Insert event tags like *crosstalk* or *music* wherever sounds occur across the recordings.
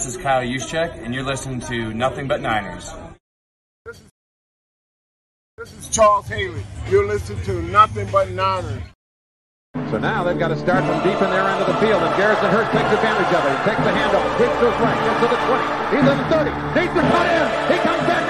This is Kyle Juszczyk, and you're listening to Nothing But Niners. This is Charles Haley. You're listening to Nothing But Niners. So now they've got to start from deep in their end of the field, and Garrison Hearst takes advantage of it. He takes the handoff, hits to his right, gets to the 20. He's in the 30, needs to cut in. He comes back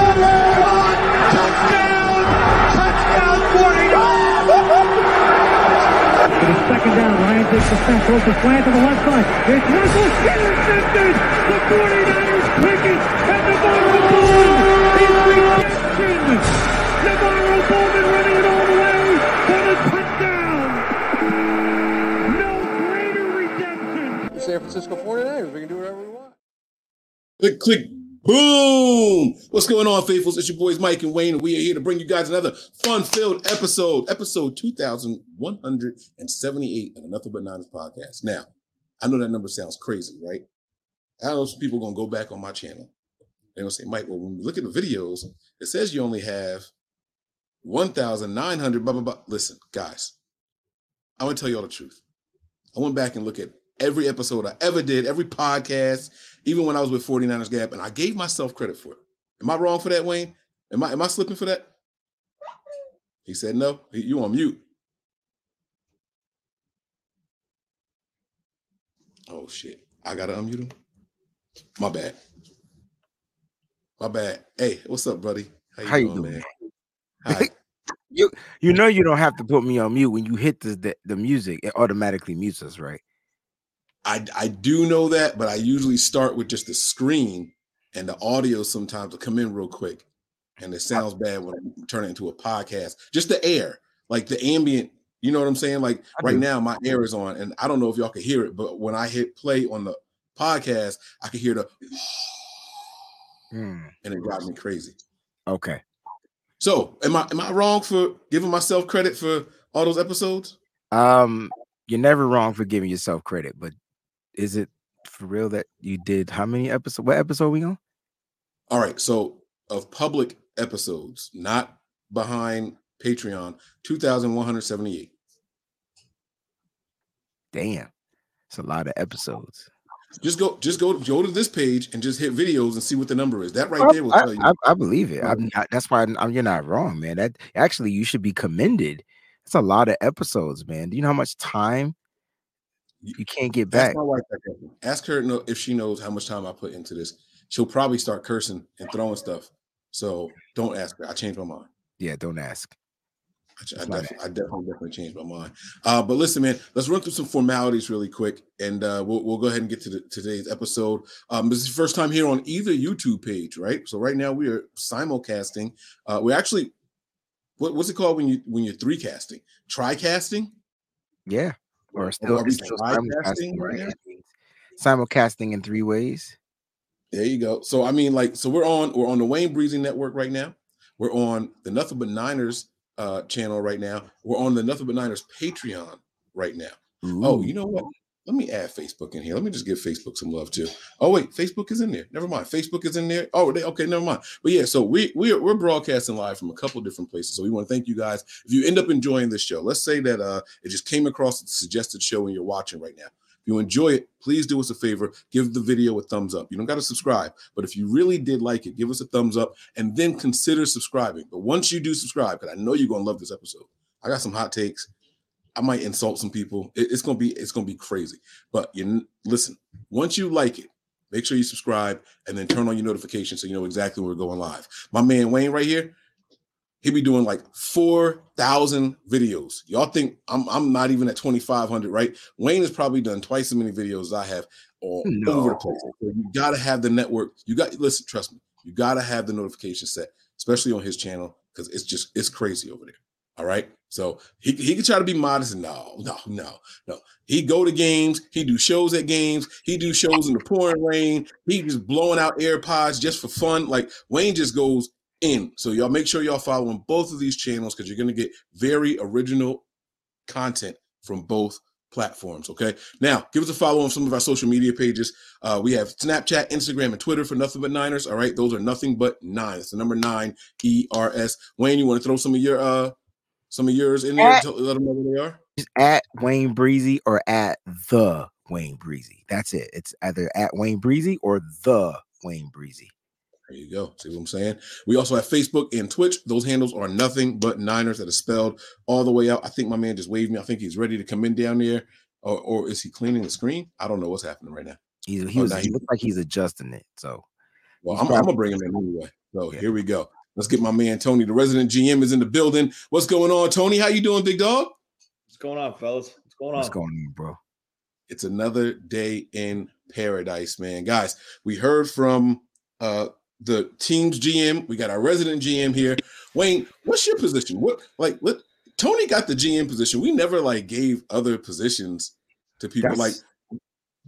Touchdown! Touchdown, 49! It is second down. Ryan takes the snap, throws the slant to the left side. It's Russell intercepted. The 49ers pick it, and NaVorro Bowman is redemption. NaVorro Bowman running it all the way for the touchdown. No greater redemption. San Francisco 49ers. We can do whatever we want. Click, click, boom. What's going on, faithfuls? It's your boys Mike and Wayne, and we are here to bring you guys another fun-filled episode, episode 2178 of the Nothing But Niners podcast. Now, I know that number sounds crazy, right? I know some people going to go back on my channel. They're to say, Mike, well, when we look at the videos, it says you only have 1,900, blah, blah, blah. Listen, guys, I'm gonna tell you all the truth. I went back and looked at every episode I ever did, every podcast, even when I was with 49ers Gap, and I gave myself credit for it. Am I wrong for that, Wayne? Am I am I slipping for that? He said no. He- You on mute. Oh shit. I gotta unmute him. My bad. My bad. Hey, what's up, buddy? How you doing? man? *laughs* Hi. You you know you don't have to put me on mute when you hit the the, the music. It automatically mutes us, right? I I do know that, but I usually start with just the screen and the audio sometimes will come in real quick. And it sounds bad when I turn it into a podcast. Just the air, like the ambient, you know what I'm saying? Like right now, my air is on, and I don't know if y'all can hear it, but when I hit play on the podcast, I can hear the Hmm, *sighs* and it drives me crazy. Okay. So am I am I wrong for giving myself credit for all those episodes? Um, you're never wrong for giving yourself credit, but is it for real that you did how many episodes? What episode we on? All right, so of public episodes, not behind Patreon, 2,178. Damn, it's a lot of episodes. Just go, just go, go to this page and just hit videos and see what the number is. That right Oh, there will I, tell you. I, I believe it. I'm not, that's why I'm- you're not wrong, man. That actually you should be commended. It's a lot of episodes, man. Do you know how much time you can't get back? Ask my wife that. Ask her if she knows how much time I put into this. She'll probably start cursing and throwing stuff. So don't ask her. I changed my mind. Yeah, don't ask. I, I, definitely, I definitely, definitely changed my mind. Uh, but listen, man, let's run through some formalities really quick, and uh, we'll, we'll go ahead and get to the, today's episode. Um, this is the first time here on either YouTube page, right? So right now we are simulcasting. Uh, we're actually, what, what's it called when you when you're three casting? Tri-casting? Yeah, or still, are we still simulcasting right right? now? It means Simulcasting in three ways. There you go. So I mean, like, so we're on we're on the Wayne Breezy Network right now. We're on the Nothing But Niners uh, channel right now. We're on the Nothing But Niners Patreon right now. Oh, you know what? Let me add Facebook in here. Let me just give Facebook some love too. Oh wait, Facebook is in there. Never mind. Facebook is in there. Oh, they, okay, never mind. But yeah, so we we're we're broadcasting live from a couple different places. So we want to thank you guys. If you end up enjoying this show, let's say that uh it just came across the suggested show and you're watching right now. If you enjoy it, please do us a favor. Give the video a thumbs up. You don't got to subscribe, but if you really did like it, give us a thumbs up and then consider subscribing. But once you do subscribe, because I know you're gonna love this episode. I got some hot takes. I might insult some people. It- it's gonna be it's gonna be crazy. But you listen. Once you like it, make sure you subscribe and then turn on your notifications so you know exactly when we're going live. My man Wayne right here. he be doing like 4,000 videos. Y'all think I'm I'm not even at 2,500, right? Wayne has probably done twice as many videos as I have all No. over the place. So you gotta have the network. You got listen, trust me, you gotta have the notification set, especially on his channel, because it's just it's crazy over there. All right. So he, he can try to be modest no, no, no, no. He go to games, he do shows at games, he do shows in the pouring rain, he just blowing out AirPods just for fun. Like Wayne just goes in. So y'all make sure y'all following both of these channels because you're gonna get very original content from both platforms. Okay. Now give us a follow on some of our social media pages. Uh, we have Snapchat, Instagram, and Twitter for nothing but Niners. All right, those are nothing but nine. It's the number nine E R S. Wayne, you want to throw some of your uh some of yours in there? At- To let them know where they are. Just at Wayne Breezy or at the Wayne Breezy. That's it. It's either at Wayne Breezy or the Wayne Breezy. There you go. See what I'm saying? We also have Facebook and Twitch. Those handles are nothing but Niners that are spelled all the way out. I think my man just waved me. I think he's ready to come in down there. Or, or is he cleaning the screen? I don't know what's happening right now. He's, he Oh, was now he he- looks like he's adjusting it. So Well, I'm, I'm gonna bring him in anyway. So Yeah. here we go. Let's get my man Tony, the resident GM, is in the building. What's going on, Tony? How you doing, big dog? What's going on, fellas? What's going on? what's going on, bro? It's another day in paradise, man. Guys, we heard from uh the team's GM. We got our resident GM here. Wayne, what's your position? What like let Tony got the GM position. We never like gave other positions to people. That's- like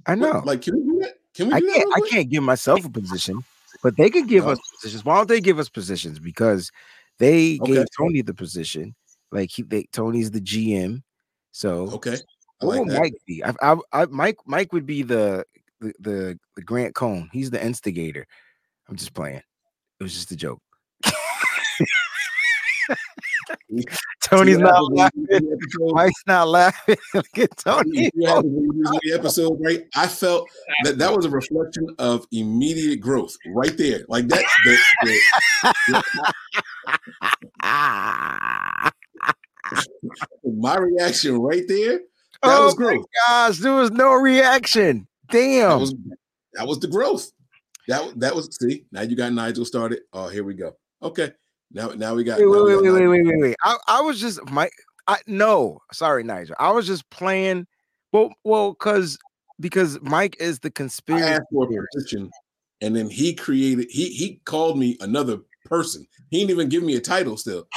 I know. what- like can we do that? Can we I do that? can't real I can't give myself a position, but they could give No. us positions. Why don't they give us positions? Because they Okay. gave Tony the position. Like he they Tony's the GM. So Okay. I like that. Mike be? I, I, I Mike Mike would be the the, the the Grant Cohn. He's the instigator. I'm just playing. It was just a joke. *laughs* Tony's not laughing. you do the episode? Mike's not laughing. *laughs* Look at Tony. You see what happens when you do the episode, right? I felt that that was a reflection of immediate growth right there. Like that. the- *laughs* my reaction right there. That oh was my growth. gosh, there was no reaction. Damn. That was that was the growth. That that was see. Now you got Nigel started. Oh, here we go. Okay. Now now we got. wait, wait, wait, wait, wait, wait, wait. I, I was just my I no, sorry, Nigel. I was just playing. Well, well, because because Mike is the I conspiracy. asked for a theorist. and then he created. He he called me another person. He didn't even give me a title. Still,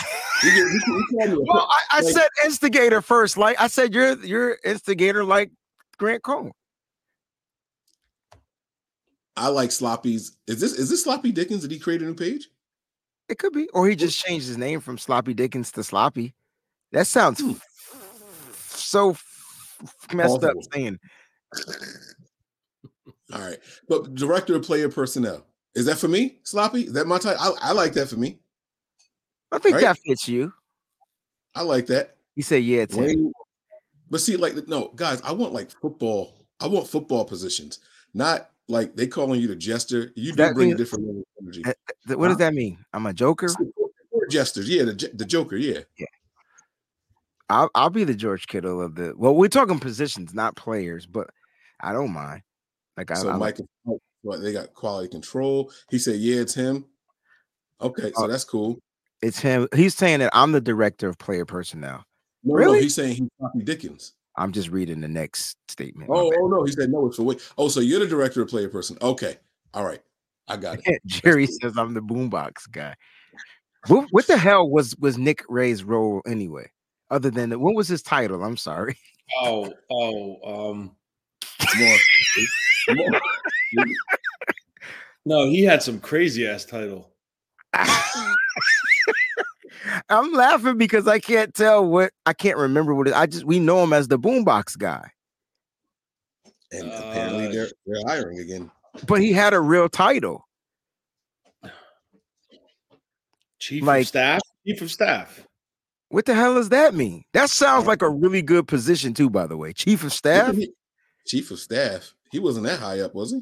he, he, he *laughs* Well, I, I like- said instigator first. Like I said, you're you're instigator like Grant Cohn. I like Sloppy's. Is this is this Sloppy Dickens? Did he create a new page? It could be, or he just changed his name from Sloppy Dickens to Sloppy. That sounds Hmm. f- so f- messed up Plausible. saying. All right, but director of player personnel is that for me? Sloppy? Is that my title? I, I like that for me. I think Right? that fits you. I like that. He said, "Yeah, it's him." Wayne- but see, like no guys, I want like football. I want football positions, not like they calling you the jester. You do That bring a different level of energy. Uh, What does that mean? I'm a joker. Jesters, yeah, the, the Joker, yeah. yeah. I'll, I'll be the George Kittle of the. Well, we're talking positions, not players, but I don't mind. Like I, So I like- Mike, what they got quality control. He said, yeah, it's him. Okay, so Uh, that's cool. it's him. He's saying that I'm the director of player personnel. No, no, really? he's saying he's Sloppy Dickens. I'm just reading the next statement. Oh, oh no, he said no. It's for wait. Oh, so you're the director of player person. Okay, all right, I got it. *laughs* Jerry says I'm the boombox guy. What, what the hell was was Nick Ray's role anyway? Other than the, what was his title? I'm sorry. Oh, oh, um, come on. *laughs* no, he had some crazy ass title. *laughs* I'm laughing because I can't tell what I can't remember what it, I just we know him as the boombox guy, And apparently Uh, they're they're hiring again. but he had a real title. Chief Like- of staff. Chief of staff. What the hell does that mean? That sounds like a really good position too, by the way. Chief of staff. Chief of staff. He wasn't that high up, was he?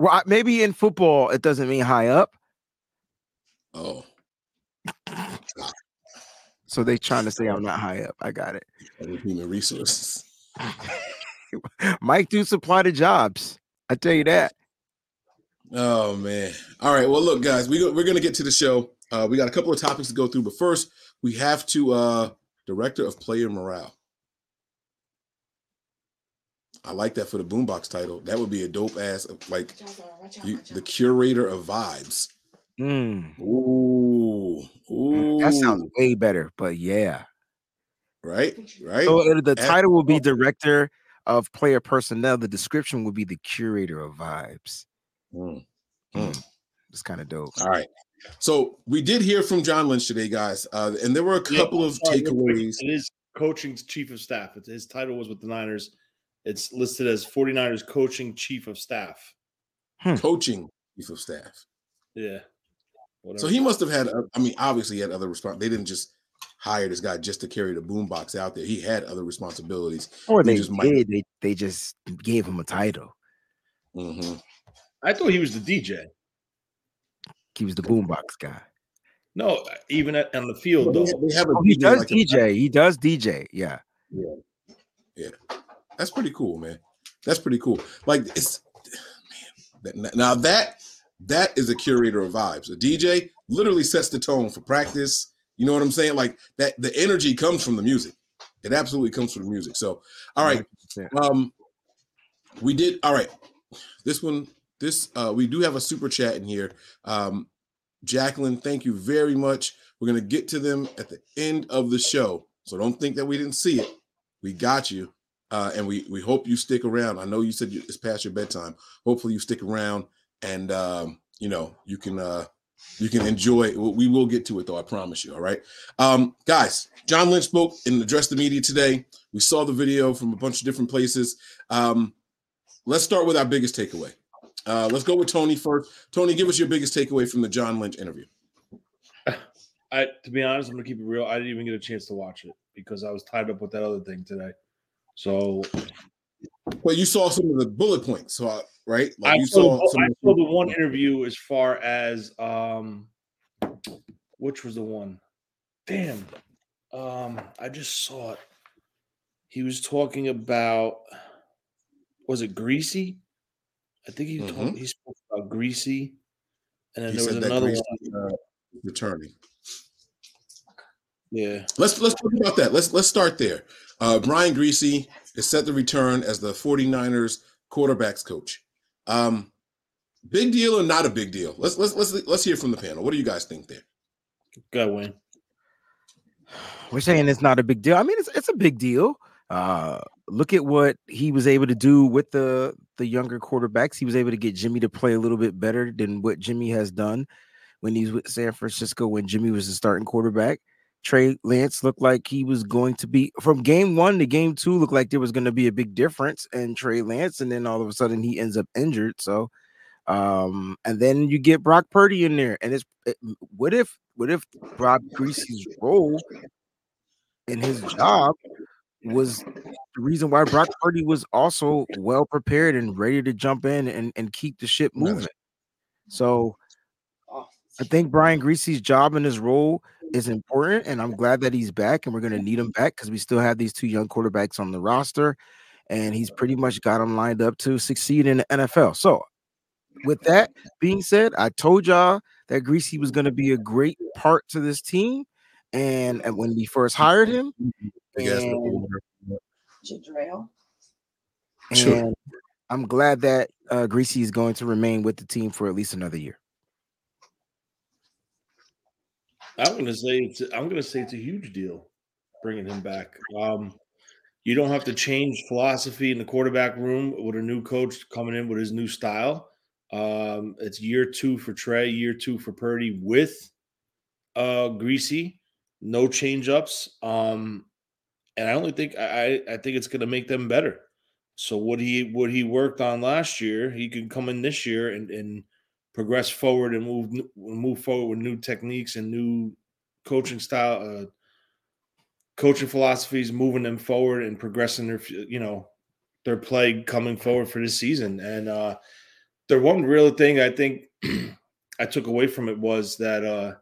Well, maybe in football it doesn't mean high up. Oh, So they trying to say I'm not high up. I got it. human resources. *laughs* Mike do supply the jobs. I tell you that. Oh man. All right. Well, look, guys, we go, we're gonna get to the show. Uh, we got a couple of topics to go through, but first we have to uh director of player morale. I like that for the boombox title. That would be a dope ass like you, the curator of vibes. Mm, Ooh, ooh, that sounds way better, but yeah. right, right. So the title will be director of player personnel. The description will be the curator of vibes. Mm. Mm, It's kind of dope. All right. So we did hear from John Lynch today, guys, uh, and there were a couple I'm of sorry, takeaways. It is coaching chief of staff. It's- His title was with the Niners. It's listed as 49ers coaching chief of staff. Coaching chief of staff. Yeah. So he must have had. uh, I mean, obviously, he had other response. They didn't just hire this guy just to carry the boombox out there. He had other responsibilities. Or He they just did. might- They they just gave him a title. Mhm. I thought he was the DJ. He was the boombox guy. No, even at, on the field, They though. they have a Oh, he DJ does like a- DJ. He does DJ. Yeah. Yeah, that's pretty cool, man. That's pretty cool. Like it's man. that- Now that that is a curator of vibes. A DJ literally sets the tone for practice. You know what I'm saying? Like that. The energy comes from the music. It absolutely comes from the music. So, all right. Um, we did all right. This one, this uh, we do have a super chat in here. Um, Jacqueline, thank you very much. We're gonna get to them at the end of the show, so don't think that we didn't see it. We got you, uh, and we we hope you stick around. I know you said you- it's past your bedtime. Hopefully, you stick around, and um, you know you can uh, you can enjoy. We will get to it though. I promise you. All right, um, guys. John Lynch spoke and addressed the media today. We saw the video from a bunch of different places. Um, let's start with our biggest takeaway. Uh, let's go with Tony first. Tony, give us your biggest takeaway from the John Lynch interview. I, to be honest, I'm gonna keep it real. I didn't even get a chance to watch it because I was tied up with that other thing today. So Well, you saw some of the bullet points, so uh, right? I you saw, saw some. I saw the one interview as far as um, which was the one? Damn, um, I just saw it. He was talking about was it Griese? I think he talked, Mhm. he spoke about Griese, and then He there was another Griese, one. uh, returning. Yeah, Let's let's talk about that. Let's let's start there. Uh, Brian Griese is set to return as the 49ers quarterbacks coach. Um, big deal or not a big deal? Let's let's let's let's hear from the panel. What do you guys think there? go win. We're saying it's not a big deal. I mean, it's it's a big deal. Uh, look at what he was able to do with the the younger quarterbacks. He was able to get Jimmy to play a little bit better than what Jimmy has done when he's with San Francisco. When Jimmy was the starting quarterback, Trey Lance looked like he was going to be from game one to game two. Looked like there was going to be a big difference in Trey Lance, and then all of a sudden he ends up injured. So, um, and then you get Brock Purdy in there, and it's it, what if what if Brock Griese's role in his job was the reason why Brock Purdy was also well prepared and ready to jump in and, and keep the ship moving. So I think Brian Griese's job and his role is important, and I'm glad that he's back, and we're going to need him back because we still have these two young quarterbacks on the roster, and he's pretty much got them lined up to succeed in the NFL. So, with that being said, I told y'all that Griese was going to be a great part to this team, and, and when we first hired him, and, Sure. and I'm glad that uh, Griese is going to remain with the team for at least another year. I'm gonna say it's I'm gonna say it's a huge deal bringing him back. Um, you don't have to change philosophy in the quarterback room with a new coach coming in with his new style. Um, it's year two for Trey, year two for Purdy with uh Griese, no change ups. Um, and I only think I I think it's gonna make them better. So what he what he worked on last year, he can come in this year and and progress forward and move move forward with new techniques and new coaching style, uh, coaching philosophies, moving them forward and progressing their you know their play coming forward for this season. And uh, the one real thing I think *clears throat* I took away from it was that uh,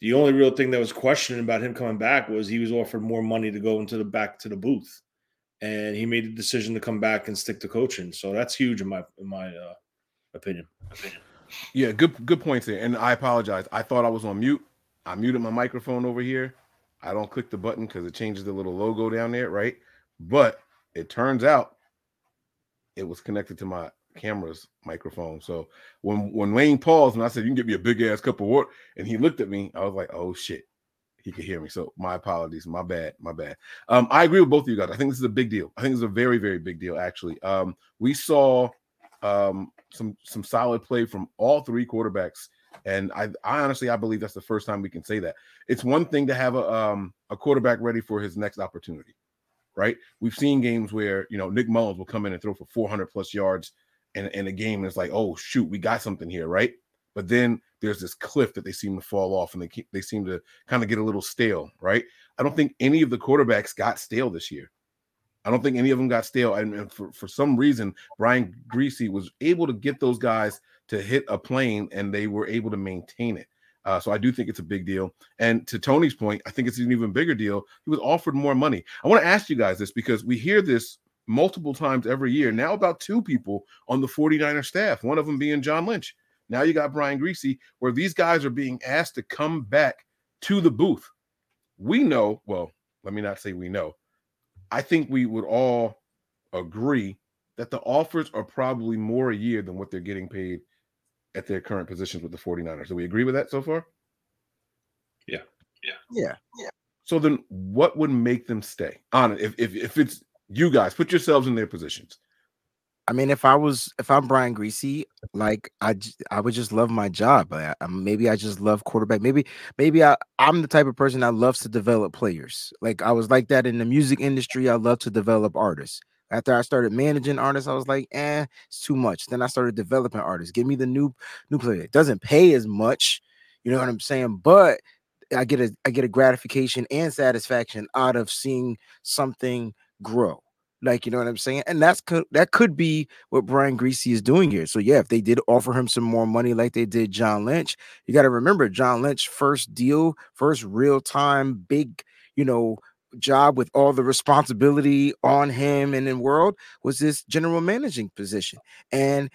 the only real thing that was questioning about him coming back was he was offered more money to go into the back to the booth, and he made the decision to come back and stick to coaching. So that's huge in my in my uh, opinion. opinion. Yeah, good good points there. And I apologize. I thought I was on mute. I muted my microphone over here. I don't click the button because it changes the little logo down there, right? But it turns out it was connected to my camera's microphone. So when when Wayne paused and I said, "You can get me a big ass cup of water," and he looked at me, I was like, "Oh shit." He could hear me. So my apologies. My bad. My bad. Um, I agree with both of you guys. I think this is a big deal. I think it's a very, very big deal, actually. Um, we saw um some some solid play from all three quarterbacks. And I, I honestly I believe that's the first time we can say that. It's one thing to have a um a quarterback ready for his next opportunity right? We've seen games where you know Nick Mullens will come in and throw for 400 plus yards in, in a game, and it's like, oh shoot, we got something here, right? But then there's this cliff that they seem to fall off, and they keep, they seem to kind of get a little stale, right? I don't think any of the quarterbacks got stale this year. I don't think any of them got stale, and, for for some reason, Brian Griese was able to get those guys to hit a plane, and they were able to maintain it. Uh, so I do think it's a big deal. And to Tony's point, I think it's an even bigger deal. He was offered more money. I want to ask you guys this because we hear this multiple times every year. Now about two people on the 49er staff, one of them being John Lynch. Now you got Brian Griese, where these guys are being asked to come back to the booth. We know, well, let me not say we know. I think we would all agree that the offers are probably more a year than what they're getting paid at their current positions with the 49ers. Do we agree with that so far? Yeah. Yeah. Yeah. Yeah. So then what would make them stay on? If, if, if it's you guys, put yourselves in their positions. I mean, if I was, if I'm Brian Griese, like I, I would just love my job. I, I, maybe I just love quarterback. Maybe, maybe I, I'm the type of person that loves to develop players. Like I was like that in the music industry. I love to develop artists. After I started managing artists, I was like, eh, it's too much. Then I started developing artists. Give me the new new player. It doesn't pay as much, you know what I'm saying? But I get a I get a gratification and satisfaction out of seeing something grow. Like you know what I'm saying, and that's could that could be what Brian Griese is doing here. So yeah, if they did offer him some more money like they did John Lynch, you got to remember John Lynch first deal, first real time big, you know, job with all the responsibility on him and in the world was this general managing position. And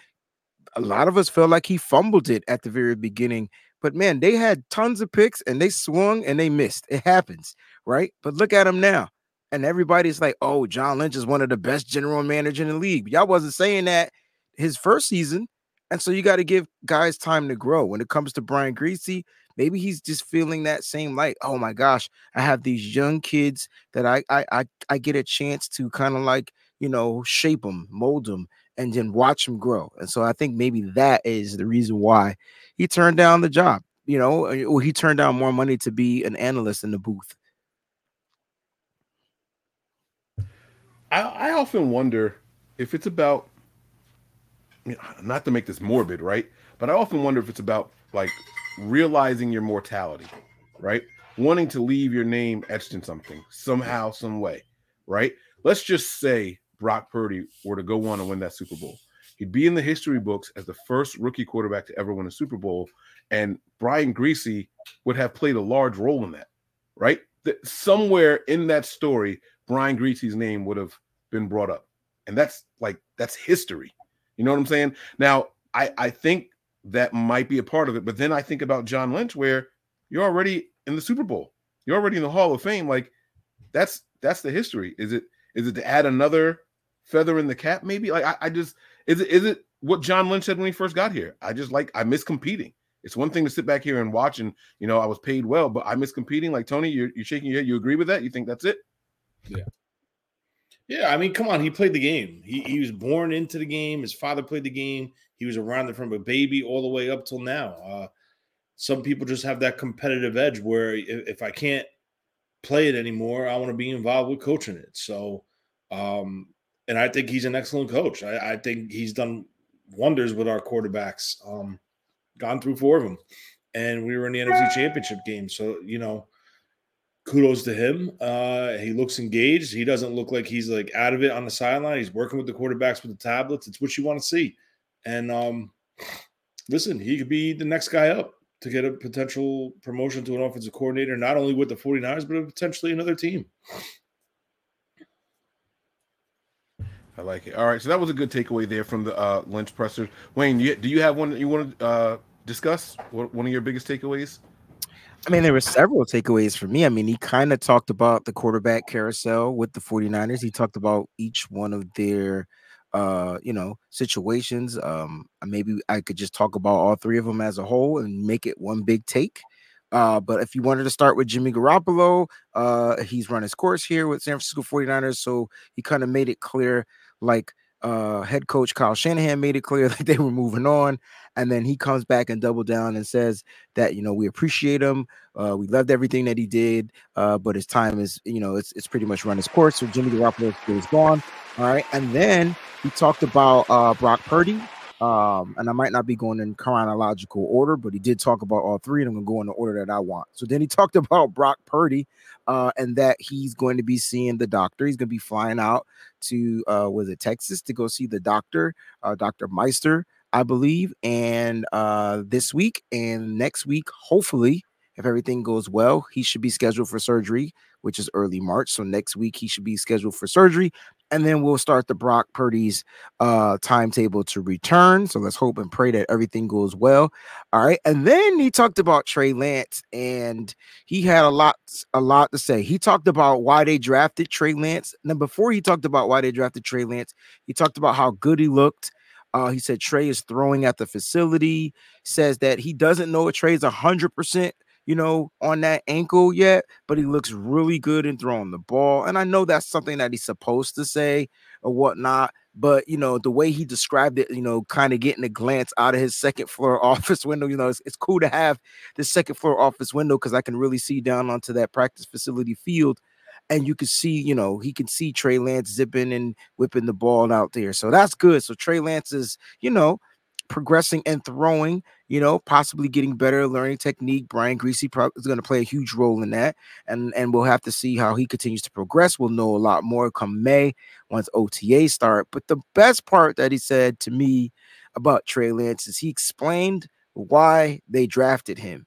a lot of us felt like he fumbled it at the very beginning. But man, they had tons of picks and they swung and they missed. It happens, right? But look at him now. And everybody's like, oh, John Lynch is one of the best general managers in the league. Y'all wasn't saying that his first season. And so you got to give guys time to grow. When it comes to Brian Griese, maybe he's just feeling that same like, oh my gosh, I have these young kids that I I I, I get a chance to kind of like you know shape them, mold them, and then watch them grow. And so I think maybe that is the reason why he turned down the job. You know, or oh, he turned down more money to be an analyst in the booth. I, I often wonder if it's about not to make this morbid, right? But I often wonder if it's about like realizing your mortality, right? Wanting to leave your name etched in something somehow, some way, right? Let's just say Brock Purdy were to go on and win that Super Bowl. He'd be in the history books as the first rookie quarterback to ever win a Super Bowl, and Brian Griese would have played a large role in that, right? That somewhere in that story, Brian Griese's name would have been brought up, and that's like that's history. You know what I'm saying? Now, I I think that might be a part of it. But then I think about John Lynch, where you're already in the Super Bowl, you're already in the Hall of Fame. Like that's that's the history. Is it is it to add another feather in the cap? Maybe like I, I just is it is it what John Lynch said when he first got here? I just like I miss competing. It's one thing to sit back here and watch, and you know I was paid well, but I miss competing. Like Tony, you're, you're shaking your head. You agree with that? You think that's it? Yeah. Yeah, I mean, come on. He played the game. He, he was born into the game. His father played the game. He was around it from a baby all the way up till now. Uh, some people just have that competitive edge where if, if I can't play it anymore, I want to be involved with coaching it. So, um, and I think he's an excellent coach. I, I think he's done wonders with our quarterbacks. Um, gone through four of them, and we were in the NFC Championship game. So you know, kudos to him. Uh, he looks engaged. He doesn't look like he's like out of it on the sideline. He's working with the quarterbacks with the tablets. It's what you want to see. And um, listen, he could be the next guy up to get a potential promotion to an offensive coordinator, not only with the 49ers, but potentially another team. I like it. All right, so that was a good takeaway there from the uh, Lynch presser. Wayne, you, do you have one that you want to uh, discuss? What, one of your biggest takeaways? I mean, there were several takeaways for me. I mean, he kind of talked about the quarterback carousel with the 49ers. He talked about each one of their uh, you know, situations. Um, maybe I could just talk about all three of them as a whole and make it one big take. Uh, but if you wanted to start with Jimmy Garoppolo, uh, he's run his course here with San Francisco 49ers. So he kind of made it clear, like uh, head coach Kyle Shanahan made it clear *laughs* that they were moving on. And then he comes back and double down and says that, you know, we appreciate him. Uh, we loved everything that he did. Uh, but his time is, you know, it's, it's pretty much run his course. So Jimmy Garoppolo is gone. All right. And then he talked about uh, Brock Purdy. Um, and I might not be going in chronological order, but he did talk about all three, and I'm gonna go in the order that I want. So then he *laughs* talked about Brock Purdy, uh, and that he's going to be seeing the doctor. He's gonna be flying out to uh, was it Texas to go see the doctor, uh, Doctor Meister, I believe, and uh, this week and next week, hopefully, if everything goes well, he should be scheduled for surgery, which is early March. So next week he should be scheduled for surgery and then we'll start the Brock Purdy's uh timetable to return. So let's hope and pray that everything goes well. All right. And then he talked about Trey Lance and he had a lot a lot to say. He talked about why they drafted Trey Lance. Now before he talked about why they drafted Trey Lance, he talked about how good he looked. Uh, he said Trey is throwing at the facility. Says that he doesn't know if Trey is hundred percent you know, on that ankle yet, but he looks really good in throwing the ball. And I know that's something that he's supposed to say or whatnot. But you know, the way he described it, you know, kind of getting a glance out of his second floor *laughs* office window, you know, it's, it's cool to have the second floor office window because I can really see down onto that practice facility field. And you can see, you know, he can see Trey Lance zipping and whipping the ball out there. So that's good. So Trey Lance is, you know, progressing and throwing, you know, possibly getting better, learning technique. Brian Griese is going to play a huge role in that. And, and we'll have to see how he continues to progress. We'll know a lot more come May once OTA start. But the best part that he said to me about Trey Lance is he explained why they drafted him,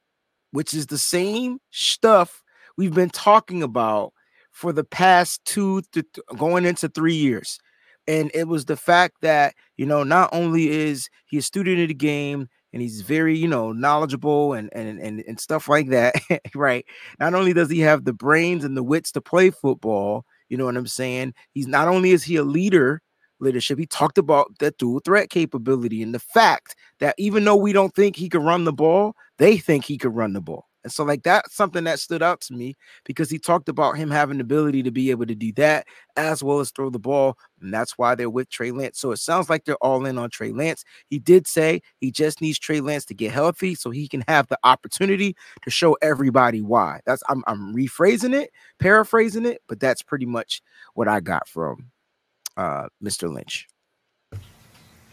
which is the same stuff we've been talking about for the past two to th- going into three years and it was the fact that you know not only is he a student of the game and he's very you know knowledgeable and and and, and stuff like that *laughs* right? Not only does he have the brains and the wits to play football you know what i'm saying? He's not only is he a leader leadership he talked about that dual threat capability and the fact that even though we don't think he can run the ball they think he could run the ball and so, like, that's something that stood out to me because he talked about him having the ability to be able to do that as well as throw the ball. And that's why they're with Trey Lance. So it sounds like they're all in on Trey Lance. He did say he just needs Trey Lance to get healthy so he can have the opportunity to show everybody why. That's I'm, I'm rephrasing it, paraphrasing it, but that's pretty much what I got from uh, Mr. Lynch.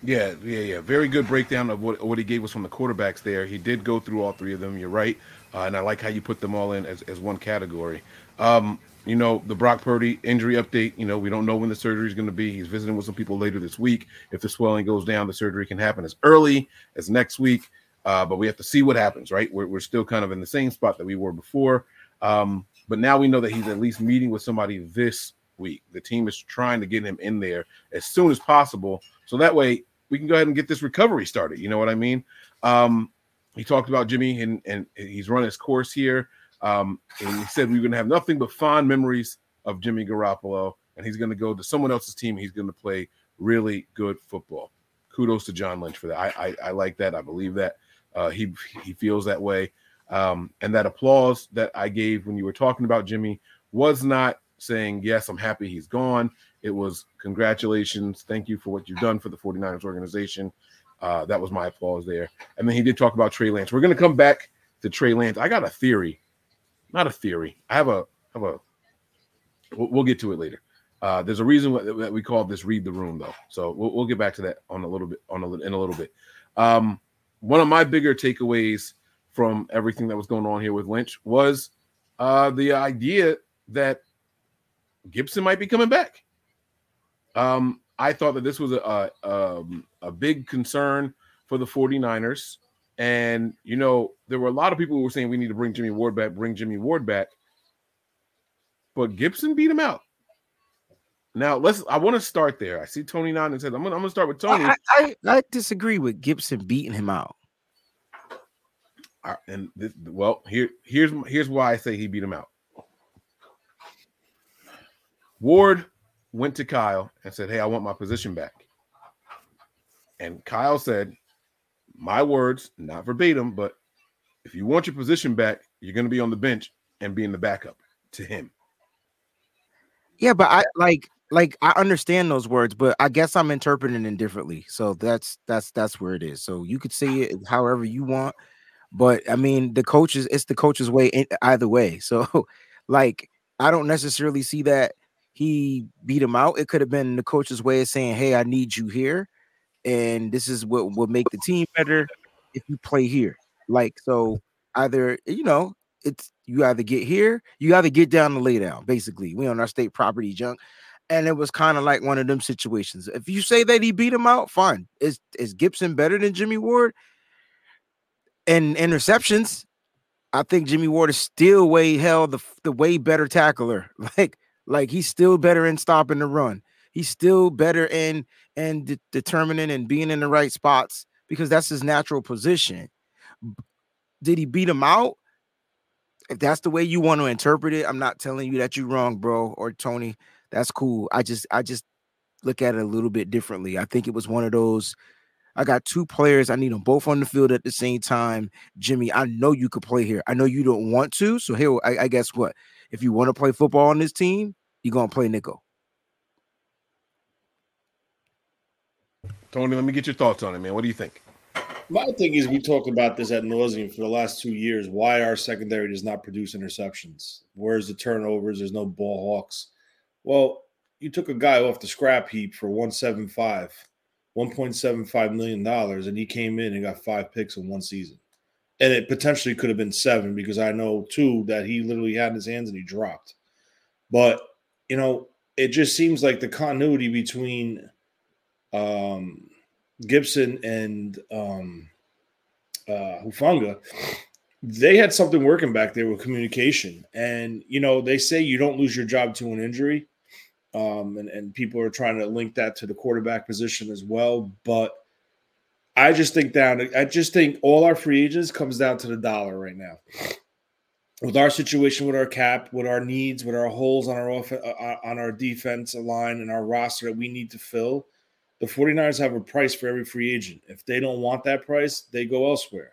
Yeah, yeah, yeah. Very good breakdown of what, what he gave us from the quarterbacks there. He did go through all three of them. You're right. Uh, and I like how you put them all in as, as one category. Um, you know, the Brock Purdy injury update, you know, we don't know when the surgery is going to be. He's visiting with some people later this week. If the swelling goes down, the surgery can happen as early as next week. Uh, but we have to see what happens, right? We're, we're still kind of in the same spot that we were before. Um, but now we know that he's at least meeting with somebody this week. The team is trying to get him in there as soon as possible. So that way we can go ahead and get this recovery started. You know what I mean? Um, he talked about Jimmy and, and he's run his course here. Um, and he said we're going to have nothing but fond memories of Jimmy Garoppolo, and he's going to go to someone else's team. He's going to play really good football. Kudos to John Lynch for that. I I, I like that. I believe that. Uh, he he feels that way. Um, and that applause that I gave when you were talking about Jimmy was not saying, Yes, I'm happy he's gone. It was congratulations. Thank you for what you've done for the 49ers organization. Uh, that was my applause there. And then he did talk about Trey Lance. We're going to come back to Trey Lance. I got a theory, not a theory. I have a, have a. We'll, we'll get to it later. Uh, there's a reason that we call this "read the room," though. So we'll, we'll get back to that on a little bit on a, in a little bit. Um, one of my bigger takeaways from everything that was going on here with Lynch was uh, the idea that Gipson might be coming back. Um, I thought that this was a, a, um, a big concern for the 49ers. And, you know, there were a lot of people who were saying we need to bring Jimmy Ward back, bring Jimmy Ward back. But Gipson beat him out. Now let's. I want to start there. I see Tony nodding and says, "I'm gonna. I'm gonna start with Tony." I, I, I disagree with Gipson beating him out. And this, well, here, here's here's why I say he beat him out. Ward went to Kyle and said, "Hey, I want my position back." And Kyle said, "My words, not verbatim, but if you want your position back, you're going to be on the bench and be in the backup to him." Yeah, but I like like I understand those words, but I guess I'm interpreting it differently. So that's that's that's where it is. So you could say it however you want, but I mean the coaches, it's the coach's way either way. So *laughs* like I don't necessarily see that he beat him out. It could have been the coach's way of saying, Hey, I need you here, and this is what will make the team better if you play here. Like so either you know it's you either get here, you either get down to lay down. Basically, we on our state property junk, and it was kind of like one of them situations. If you say that he beat him out, fine. Is is Gipson better than Jimmy Ward? And interceptions, I think Jimmy Ward is still way hell the the way better tackler. *laughs* Like like he's still better in stopping the run. He's still better in and de- determining and being in the right spots because that's his natural position. Did he beat him out? if that's the way you want to interpret it, I'm not telling you that you're wrong, bro, or Tony. That's cool. I just I just look at it a little bit differently. I think it was one of those. I got two players. I need them both on the field at the same time. Jimmy, I know you could play here. I know you don't want to. So here, I, I guess what? If you want to play football on this team, you're gonna play nickel. Tony, let me get your thoughts on it, man. What do you think? My thing is, we talked about this at nauseum for the last two years. Why our secondary does not produce interceptions? Where's the turnovers? There's no ball hawks. Well, you took a guy off the scrap heap for 175, 1.75 million dollars, and he came in and got five picks in one season. And it potentially could have been seven because I know two that he literally had in his hands and he dropped. But you know, it just seems like the continuity between um Gipson and um, uh, Hufanga, they had something working back there with communication. And, you know, they say you don't lose your job to an injury. Um, and, and people are trying to link that to the quarterback position as well. But I just think down, I just think all our free agents comes down to the dollar right now. With our situation, with our cap, with our needs, with our holes on our off, uh, on our defense line and our roster that we need to fill, the 49ers have a price for every free agent. If they don't want that price, they go elsewhere.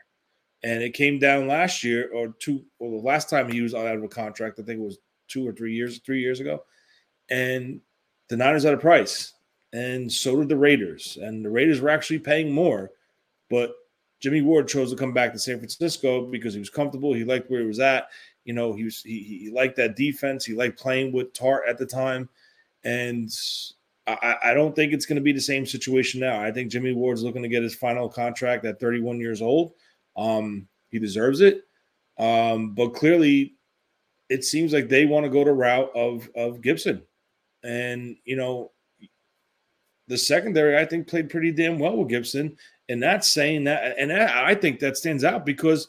And it came down last year or two, well, the last time he was out of a contract, I think it was two or three years, three years ago. And the Niners had a price. And so did the Raiders. And the Raiders were actually paying more. But Jimmy Ward chose to come back to San Francisco because he was comfortable. He liked where he was at. You know, he was he, he liked that defense. He liked playing with Tartt at the time. And I, I don't think it's going to be the same situation now. I think Jimmy Ward's looking to get his final contract at 31 years old. Um, he deserves it. Um, but clearly, it seems like they want to go the route of of Gipson, and you know, the secondary I think played pretty damn well with Gipson, and that's saying that, and I think that stands out because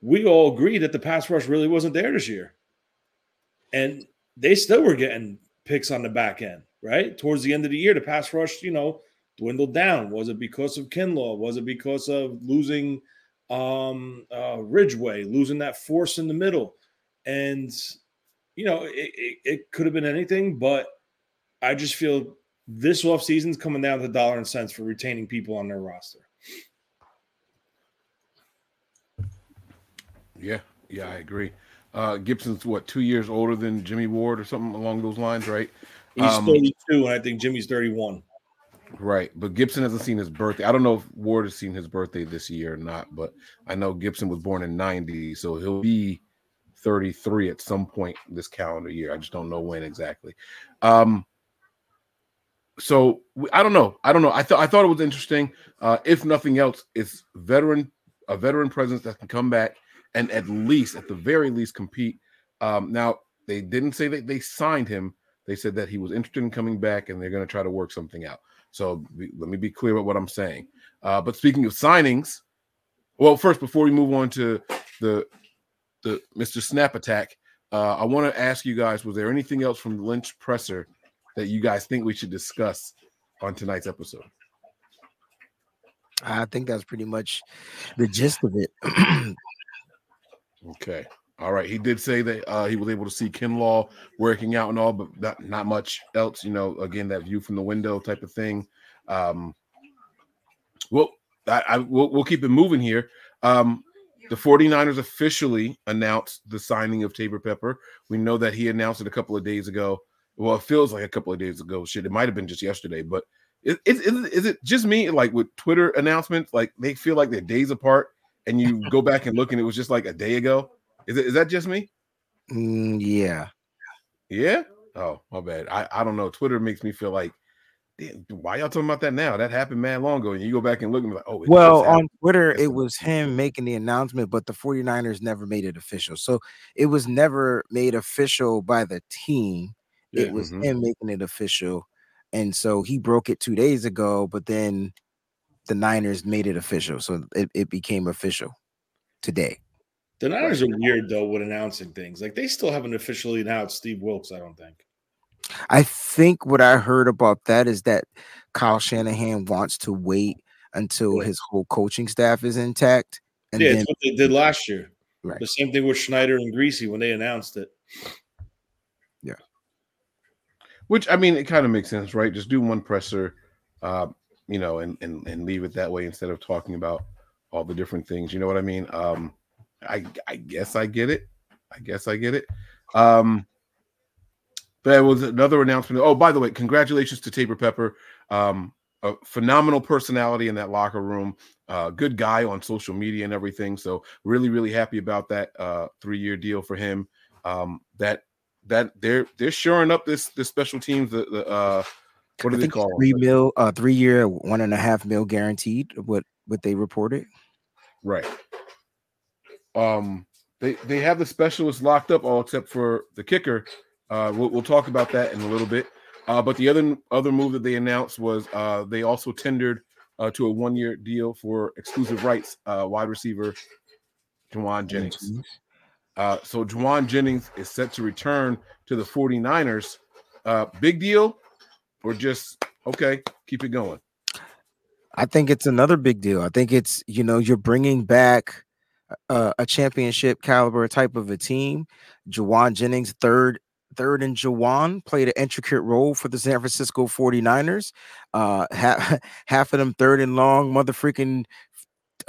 we all agree that the pass rush really wasn't there this year, and they still were getting picks on the back end right? Towards the end of the year, the pass rush, you know, dwindled down. Was it because of Kinlaw? Was it because of losing um, uh, Ridgeway, losing that force in the middle? And, you know, it, it, it could have been anything, but I just feel this offseason's coming down to dollar and cents for retaining people on their roster. Yeah, yeah, I agree. Uh, Gipson's what two years older than Jimmy Ward or something along those lines, right? He's um, 32, and I think Jimmy's 31. Right, but Gipson hasn't seen his birthday. I don't know if Ward has seen his birthday this year or not, but I know Gibson was born in 90, so he'll be 33 at some point this calendar year. I just don't know when exactly. Um, so I don't know. I don't know. I thought I thought it was interesting. Uh, if nothing else, it's veteran a veteran presence that can come back and at least, at the very least, compete. Um, now they didn't say that they signed him, they said that he was interested in coming back and they're going to try to work something out. So let me be clear about what I'm saying. Uh, but speaking of signings, well, first before we move on to the the Mr. Snap attack, uh, I want to ask you guys: Was there anything else from Lynch presser that you guys think we should discuss on tonight's episode? I think that's pretty much the gist of it. *clears throat* okay. All right. He did say that uh, he was able to see Kinlaw working out and all, but not, not much else. You know, again, that view from the window type of thing. Um, well, I, I we'll, we'll keep it moving here. Um, the 49ers officially announced the signing of Taybor Pepper. We know that he announced it a couple of days ago. Well, it feels like a couple of days ago. Shit, it might have been just yesterday, but is, is, is it just me like with Twitter announcements? Like they feel like they're days apart, and you *laughs* go back and look, and it was just like a day ago. Is it? Is that just me? Mm, yeah. Yeah. Oh, my bad. I I don't know. Twitter makes me feel like, why y'all talking about that now? That happened man long ago, and you go back and look and be like, oh. well, on Twitter, it was him making the announcement, but the 49ers never made it official. So it was never made official by the team. Yeah. It was mm-hmm. him making it official and so he broke it two days ago, but then the Niners made it official. So it, it became official today. The Niners are weird though with announcing things. Like they still haven't officially announced Steve Wilks, I don't think. I think what I heard about that is that Kyle Shanahan wants to wait until his whole coaching staff is intact. And yeah, then, what they did last year. Right. The same thing with Schneider and Griese when they announced it. Which I mean, it kind of makes sense, right? Just do one presser, uh, you know, and, and and leave it that way instead of talking about all the different things. You know what I mean? Um, I I guess I get it. I guess I get it. Um, there was another announcement. Oh, by the way, congratulations to Taybor Pepper. Um, a phenomenal personality in that locker room. Uh, good guy on social media and everything. So really, really happy about that uh, three-year deal for him. Um, that that they're they're shoring up this this special teams. The, the uh, what do they call three mil, uh, three year, one and a half mil guaranteed. What what they reported, right? Um, they they have the specialists locked up, all except for the kicker. Uh, we'll, we'll talk about that in a little bit. Uh, but the other other move that they announced was uh, they also tendered uh, to a one year deal for exclusive rights uh, wide receiver Jauan Jennings. Uh, so Jauan Jennings is set to return to the 49ers. Uh, big deal or just okay, keep it going? I think it's another big deal. I think it's, you know, you're bringing back a, championship caliber type of a team. Jauan Jennings, third third and Jauan played an intricate role for the San Francisco 49ers. Uh, half, *laughs* half of them third and long mother freaking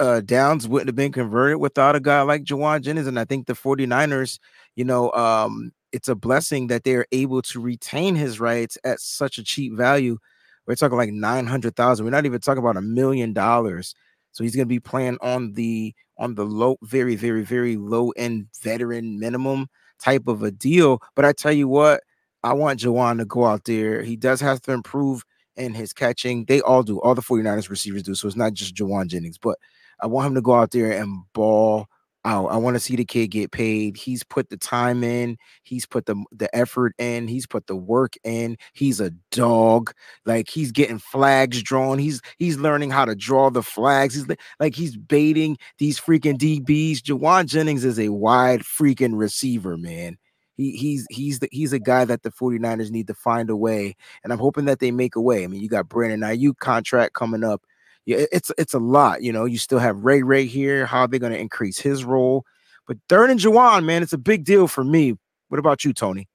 uh, downs wouldn't have been converted without a guy like Jauan Jennings. And I think the 49ers, you know, um, it's a blessing that they're able to retain his rights at such a cheap value. We're talking like 900,000. We're not even talking about a million dollars. So he's going to be playing on the on the low, very, very, very low end veteran minimum type of a deal. But I tell you what, I want Jauan to go out there. He does have to improve in his catching. They all do. All the 49ers receivers do. So it's not just Jauan Jennings, but I want him to go out there and ball out. I want to see the kid get paid. He's put the time in, he's put the the effort in, he's put the work in. He's a dog. Like he's getting flags drawn. He's he's learning how to draw the flags. He's like he's baiting these freaking DBs. Jauan Jennings is a wide freaking receiver, man. He, he's he's the, he's a guy that the 49ers need to find a way and I'm hoping that they make a way. I mean, you got Brandon Aiyuk contract coming up yeah, it's it's a lot. You know, you still have Ray Ray here. How are they going to increase his role? But third and Jauan, man, it's a big deal for me. What about you, Tony?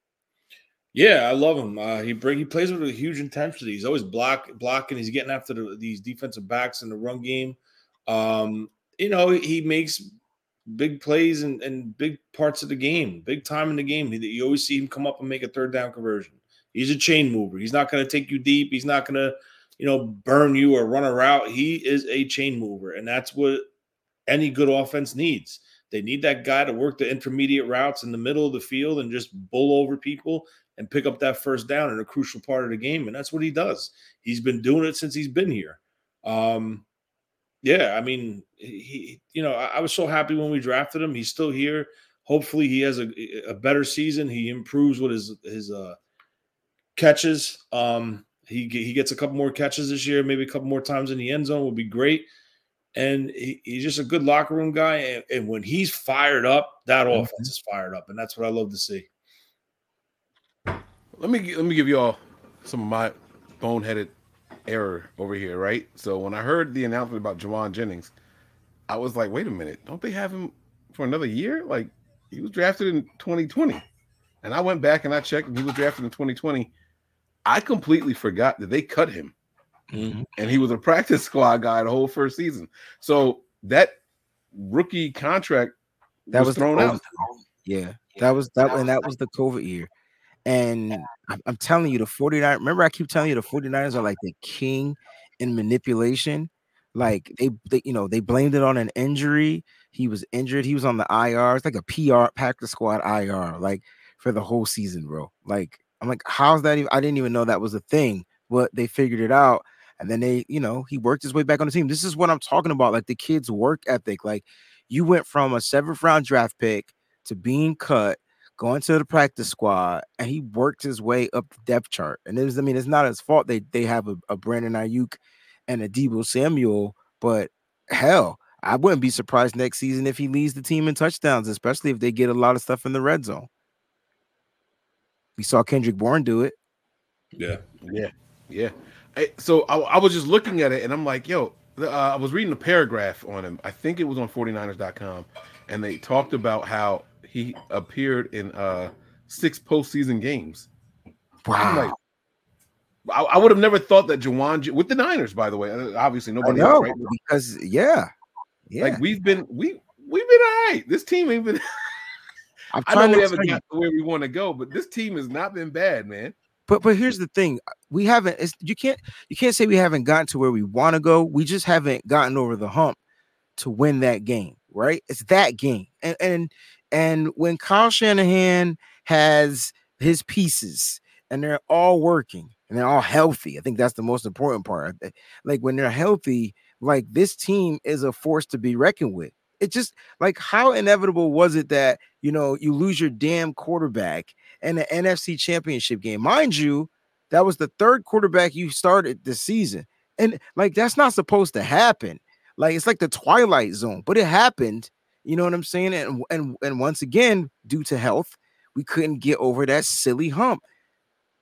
Yeah, I love him. Uh, he bring he plays with a huge intensity. He's always block blocking. He's getting after the, these defensive backs in the run game. Um, you know, he makes big plays and, and big parts of the game, big time in the game. You always see him come up and make a third down conversion. He's a chain mover. He's not going to take you deep. He's not going to you know, burn you or run a route. He is a chain mover, and that's what any good offense needs. They need that guy to work the intermediate routes in the middle of the field and just bull over people and pick up that first down in a crucial part of the game. And that's what he does. He's been doing it since he's been here. Um, yeah, I mean, he, you know, I, I was so happy when we drafted him. He's still here. Hopefully, he has a, a better season. He improves with his his uh, catches. Um, he he gets a couple more catches this year, maybe a couple more times in the end zone would be great. And he, he's just a good locker room guy. And, and when he's fired up, that mm-hmm. offense is fired up, and that's what I love to see. Let me let me give you all some of my boneheaded error over here, right? So when I heard the announcement about Jauan Jennings, I was like, wait a minute, don't they have him for another year? Like he was drafted in 2020. And I went back and I checked and he was drafted in 2020. I completely forgot that they cut him. Mhm. And he was a practice *laughs* squad guy the whole first season. So that rookie contract That was, was thrown out. Yeah, that was that, and that was the COVID year. And I'm, I'm telling you, the 49, remember, I keep telling you, the 49ers are like the king in manipulation. Like they, they, you know, they blamed it on an injury. He was injured. He was on the IR. It's like a PR Packer squad IR, like for the whole season, bro. Like, I'm like, how's that even? I didn't even know that was a thing, but they figured it out. And then they, you know, he worked his way back on the team. This is what I'm talking about. Like the kid's work ethic. Like you went from a seventh round draft pick to being cut, going to the practice squad, and he worked his way up the depth chart. And it was, I mean, it's not his fault they they have a, a Brandon Aiyuk and a Deebo Samuel, but hell, I wouldn't be surprised next season if he leads the team in touchdowns, especially if they get a lot of stuff in the red zone. We saw Kendrick Bourne do it. Yeah. Yeah, yeah. I- so I, I was just looking at it and I'm like, yo, uh, I was reading a paragraph on him. I think it was on 49ers.com, and they talked about how he appeared in uh six postseason games. I'm Wow. like, I, I would have never thought that Jauan with the Niners, by the way. uh, Obviously, nobody know else, right? because yeah, yeah. Like we've been we we've been all right. This team ain't been. *laughs* I'm I know trying we to haven't got to where we want to go, but this team has not been bad, man. But but here's the thing: uh, we haven't. It's, you can't you can't say we haven't gotten to where we want to go. We just haven't gotten over the hump to win that game, right? It's that game, and and and when Kyle Shanahan has his pieces and they're all working and they're all healthy, I think that's the most important part. Uh, Like when they're healthy, like this team is a force to be reckoned with. It just like how inevitable was it that you know you lose your damn quarterback in the NFC championship game. Mind you, that was the third quarterback you started this season. And like that's not supposed to happen. Like it's like the twilight zone, but it happened. You know what I'm saying? And and and once again, due to health, we couldn't get over that silly hump.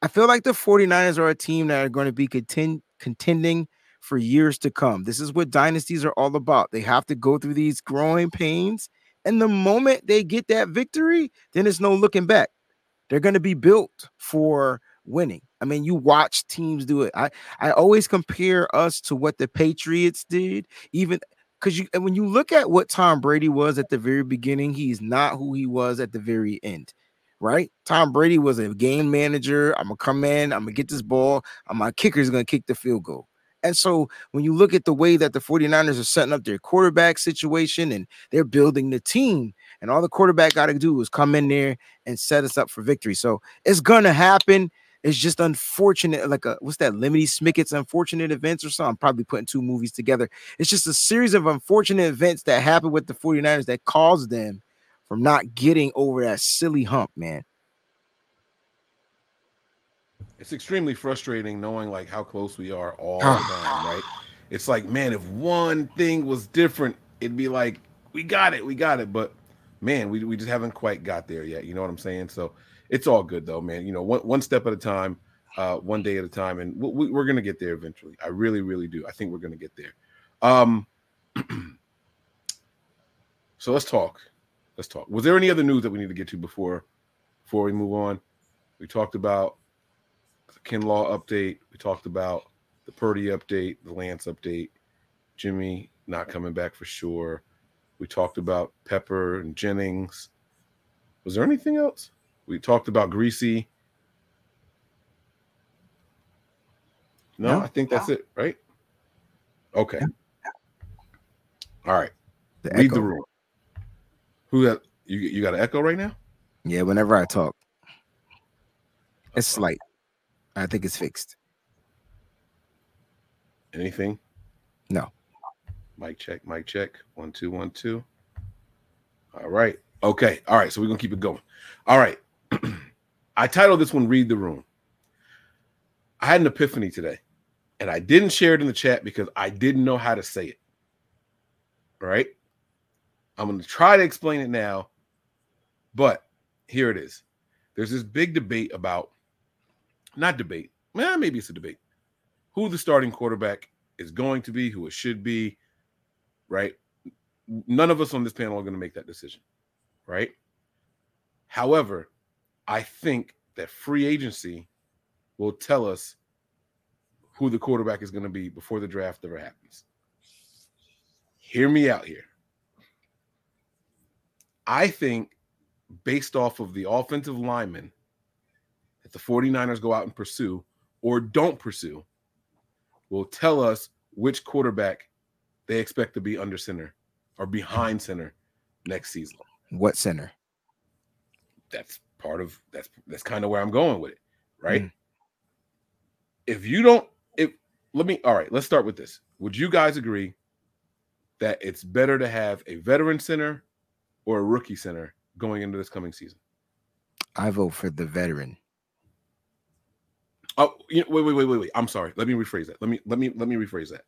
I feel like the 49ers are a team that are going to be contend, contending for years to come. This is what dynasties are all about. They have to go through these growing pains. And the moment they get that victory, then it's no looking back. They're going to be built for winning. I mean, you watch teams do it. I I always compare us to what the Patriots did, even because you when you look at what Tom Brady was at the very beginning, he's not who he was at the very end. Right? Tom Brady was a game manager. I'm gonna come in, I'm gonna get this ball, and my kicker's gonna kick the field goal. And so when you look at the way that the 49ers are setting up their quarterback situation and they're building the team, and all the quarterback got to do is come in there and set us up for victory. So it's gonna happen. It's just unfortunate, like a what's that, Lemony Snicket's unfortunate events or something. I'm probably putting two movies together. It's just a series of unfortunate events that happened with the 49ers that caused them from not getting over that silly hump, man. It's extremely frustrating knowing like how close we are all the time, right? It's like, man, if one thing was different, it'd be like, we got it, we got it. But man, we, we just haven't quite got there yet. You know what I'm saying? So it's all good though, man. You know, one, one step at a time, uh, one day at a time, and we, we're gonna get there eventually. I really, really do. I think we're gonna get there. Um, *clears throat* so let's talk. Let's talk. Was there any other news that we need to get to before before we move on? We talked about Kinlaw update. We talked about the Purdy update, the Lance update, Jimmy not coming back for sure. We talked about Pepper and Jennings. Was there anything else? We talked about Griese. No, No. I think that's it, right? Okay. All right. The Read echo. the room. Who got you? You got an echo right now? Yeah, whenever I talk, it's slight. I think it's fixed. Anything? No. Mic check, mic check. One, two, one, two. All right. Okay. All right. So we're gonna keep it going. All right. *clears throat* I titled this one Read the Room. I had an epiphany today, and I didn't share it in the chat because I didn't know how to say it. All right. I'm gonna try to explain it now, but here it is. There's this big debate about not debate, man, maybe it's a debate. Who the starting quarterback is going to be, who it should be, right? None of us on this panel are going to make that decision, right? However, I think that free agency will tell us who the quarterback is going to be before the draft ever happens. Hear me out here. I think, based off of the offensive linemen that the 49ers go out and pursue or don't pursue, will tell us which quarterback they expect to be under center or behind center next season. What center? That's part of that's that's kind of where I'm going with it, right? Mm. If you don't if let me all right, let's start with this. Would you guys agree that it's better to have a veteran center or a rookie center going into this coming season? I vote for the veteran. Oh, you know, wait, wait, wait, wait, wait. I'm sorry. Let me rephrase that. Let me let me let me rephrase that.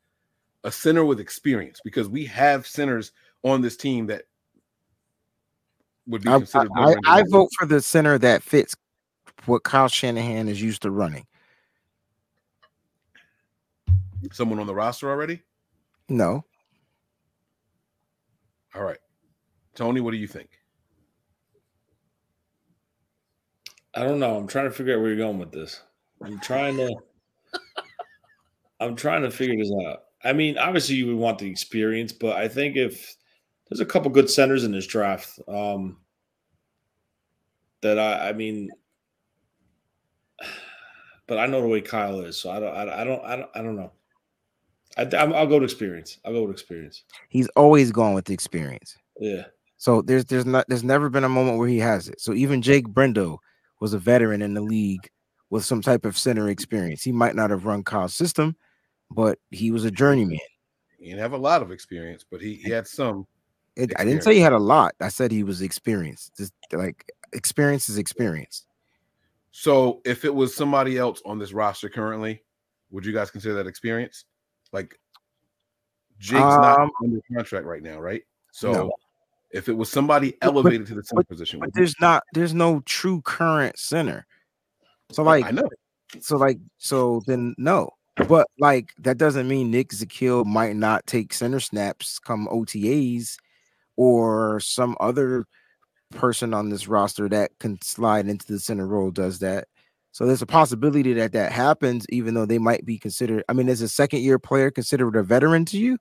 A center with experience, because we have centers on this team that would be considered. I, I, I vote for the center that fits what Kyle Shanahan is used to running. Someone on the roster already? No. All right. Tony, what do you think? I don't know. I'm trying to figure out where you're going with this. I'm trying to I'm trying to figure this out. I mean, obviously you would want the experience, but I think if there's a couple good centers in this draft, um, that I, I mean, but I know the way Kyle is, so I don't, I, I don't, I don't, I don't know. I, I'll go with experience. I'll go with experience. He's always gone with the experience. Yeah. So there's there's not there's never been a moment where he has it. So even Jake Brendel was a veteran in the league with some type of center experience. He might not have run Kyle's system, but he was a journeyman. He didn't have a lot of experience, but he, he had some. It, I didn't say he had a lot. I said he was experienced. Just like experience is experience. So if it was somebody else on this roster currently, would you guys consider that experience? Like Jake's um, not under contract right now, right? So no. if it was somebody elevated but, to the center but, position, but there's not there's no true current center. So like I know. So like so then no. But like that doesn't mean Nick Zakelj might not take center snaps come OTAs or some other person on this roster that can slide into the center role does that. So there's a possibility that that happens, even though they might be considered. I mean, is a second year player considered a veteran to you?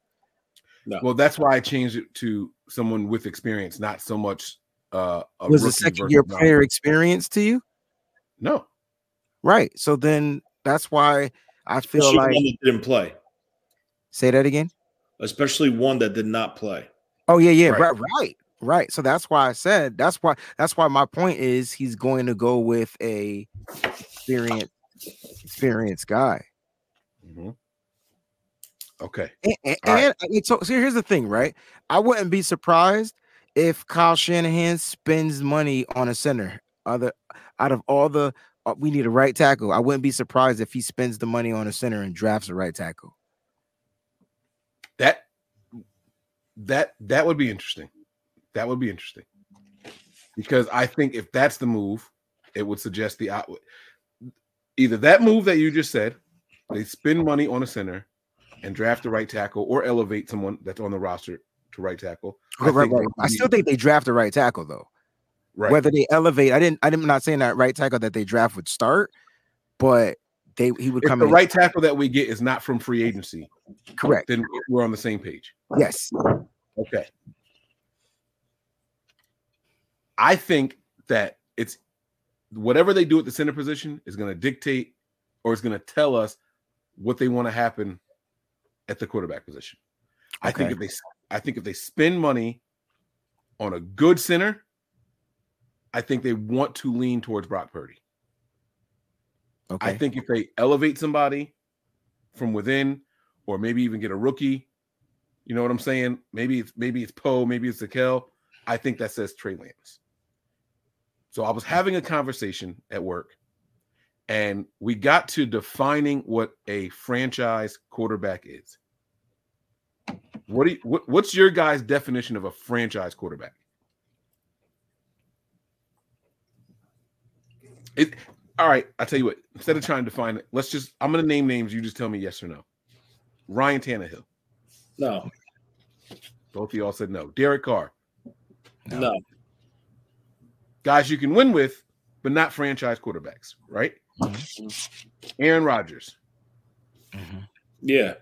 No. Well, that's why I changed it to someone with experience, not so much. Uh, a was a second year player experience to you? No. Right. So then that's why I feel like didn't play. Say that again. Especially one that did not play. Oh yeah, yeah, right, right, right. right. So that's why I said that's why that's why my point is he's going to go with a experienced experienced guy. Mm-hmm. Okay. And, and, right. and so, so here's the thing, right? I wouldn't be surprised if Kyle Shanahan spends money on a center. Other out of all the Uh, we need a right tackle. I wouldn't be surprised if he spends the money on a center and drafts a right tackle. That that that would be interesting. That would be interesting. Because I think if that's the move, it would suggest the either that move that you just said, they spend money on a center and draft the right tackle or elevate someone that's on the roster to right tackle. I, right, right. I still think they draft a right tackle though. Right. Whether they elevate, I didn't. I'm not saying that right tackle that they draft would start, but they he would if come. The in. right tackle that we get is not from free agency. Correct. Then we're on the same page. Yes. Okay. I think that it's whatever they do at the center position is going to dictate or is going to tell us what they want to happen at the quarterback position. Okay. I think if they I think if they spend money on a good center I think they want to lean towards Brock Purdy. Okay. I think if they elevate somebody from within, or maybe even get a rookie, you know what I'm saying? Maybe it's maybe it's Poe, maybe it's Zakelj. I think that says Trey Lance. So I was having a conversation at work, and we got to defining what a franchise quarterback is. What do you, what, what's your guys' definition of a franchise quarterback? It, All right, I'll tell you what. Instead of trying to find it, let's just. I'm going to name names. You just tell me yes or no. Ryan Tannehill. No, Both of y'all said no. Derek Carr. no, Guys you can win with, but not franchise quarterbacks, right? Mm-hmm. Aaron Rodgers. Mm-hmm. yeah,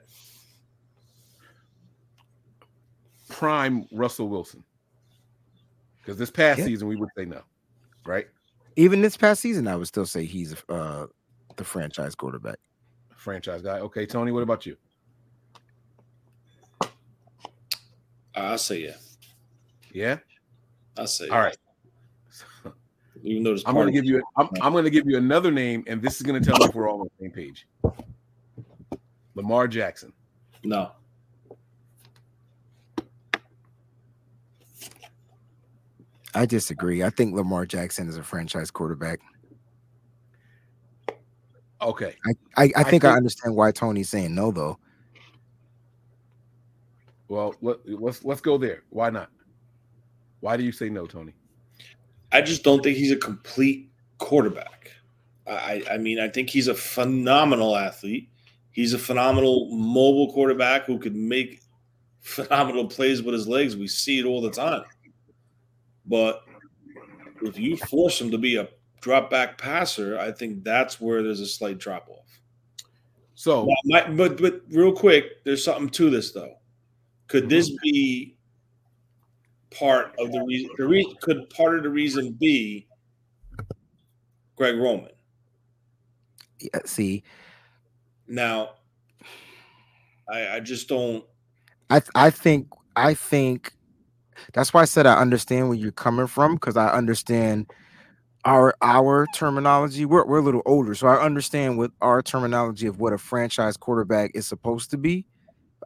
Prime Russell Wilson. Because this past Yeah. season we would say no, right? Even this past season, I would still say he's uh the franchise quarterback. Franchise guy. Okay, Tony, what about you? I'll say yeah. Yeah. I'll say All right. *laughs* Even though it's I'm going to give you. I'm, I'm going to give you another name, and this is going to tell me if we're all on the same page. Lamar Jackson. no. I disagree. I think Lamar Jackson is a franchise quarterback. Okay. I, I, I I think I understand why Tony's saying no, though. Well, let, let's let's go there. Why not? Why do you say no, Tony? I just don't think he's a complete quarterback. I, I mean, I think he's a phenomenal athlete. He's a phenomenal mobile quarterback who could make phenomenal plays with his legs. We see it all the time. But if you force him to be a drop back passer, I think that's where there's a slight drop off. So, but but real quick, there's something to this though. Could mm-hmm. this be part of the reason? The reason could part of the reason be Greg Roman? Yeah, see, Now, I, I just don't. I th- I think I think that's why I said I understand where you're coming from because I understand our our terminology. We're we're a little older, so I understand what our terminology of what a franchise quarterback is supposed to be.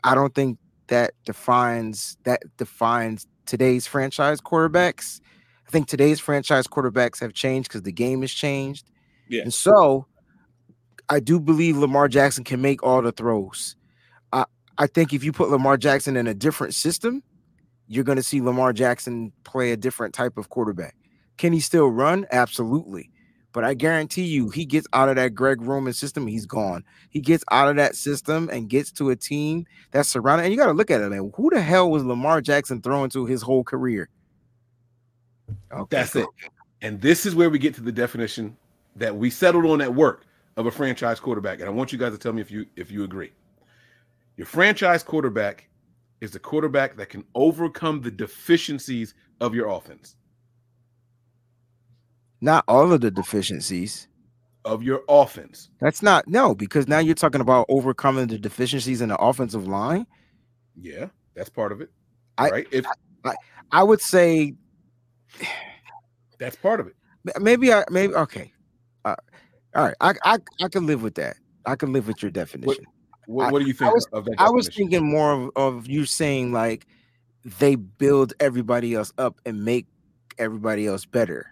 I don't think that defines that defines today's franchise quarterbacks. I think today's franchise quarterbacks have changed because the game has changed. Yeah. And so I do believe Lamar Jackson can make all the throws. I I think if you put Lamar Jackson in a different system, you're going to see Lamar Jackson play a different type of quarterback. Can he still run? Absolutely. But I guarantee you, he gets out of that Greg Roman system, he's gone. He gets out of that system and gets to a team that's surrounded. And you got to look at it, man. Who the hell was Lamar Jackson throwing to his whole career? Okay, That's it. And this is where we get to the definition that we settled on at work of a franchise quarterback. And I want you guys to tell me if you if you agree. Your franchise quarterback is the quarterback that can overcome the deficiencies of your offense. Not all of the deficiencies. Of your offense. That's not no, because now you're talking about overcoming the deficiencies in the offensive line. Yeah, that's part of it. I, right? If I, I would say that's part of it. Maybe I maybe okay. Uh, all right, I I I can live with that. I can live with your definition. What, what do you think I was, of that? I was thinking more of, of you saying like they build everybody else up and make everybody else better.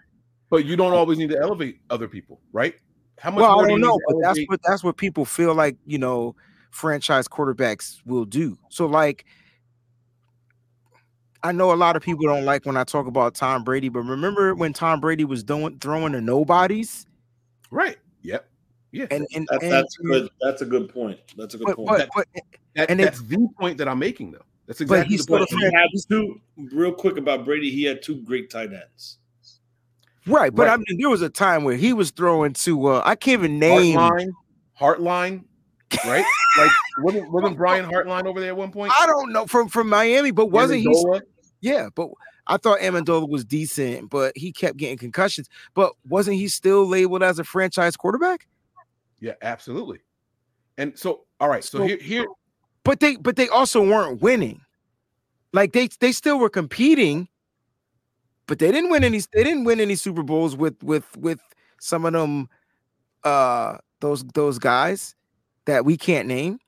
But you don't always need to elevate other people, right? How much Well, I don't know, but that's what that's what people feel like. You know, franchise quarterbacks will do. So like. I know a lot of people don't like when I talk about Tom Brady, but remember when Tom Brady was doing throwing to nobodies? Right. Yep. Yeah. And and, That, and that's good. That's a good point. That's a good but, point. but, but That- and it- that's the point that I'm making, though. That's exactly he's the point. he had two real quick about Brady. He had two great tight ends. Right, but I mean, there was a time where he was throwing to uh I can't even name. Hartline, Hartline, right? *laughs* like wasn't wasn't Brian Hartline over there at one point? I don't know from from Miami, but wasn't he? Yeah, but I thought Amendola was decent, but he kept getting concussions. But wasn't he still labeled as a franchise quarterback? Yeah, absolutely. And so, all right. So, So- here, here, But they but they also weren't winning. Like they they still were competing, but they didn't win any they didn't win any Super Bowls with with with some of them uh those those guys that we can't name.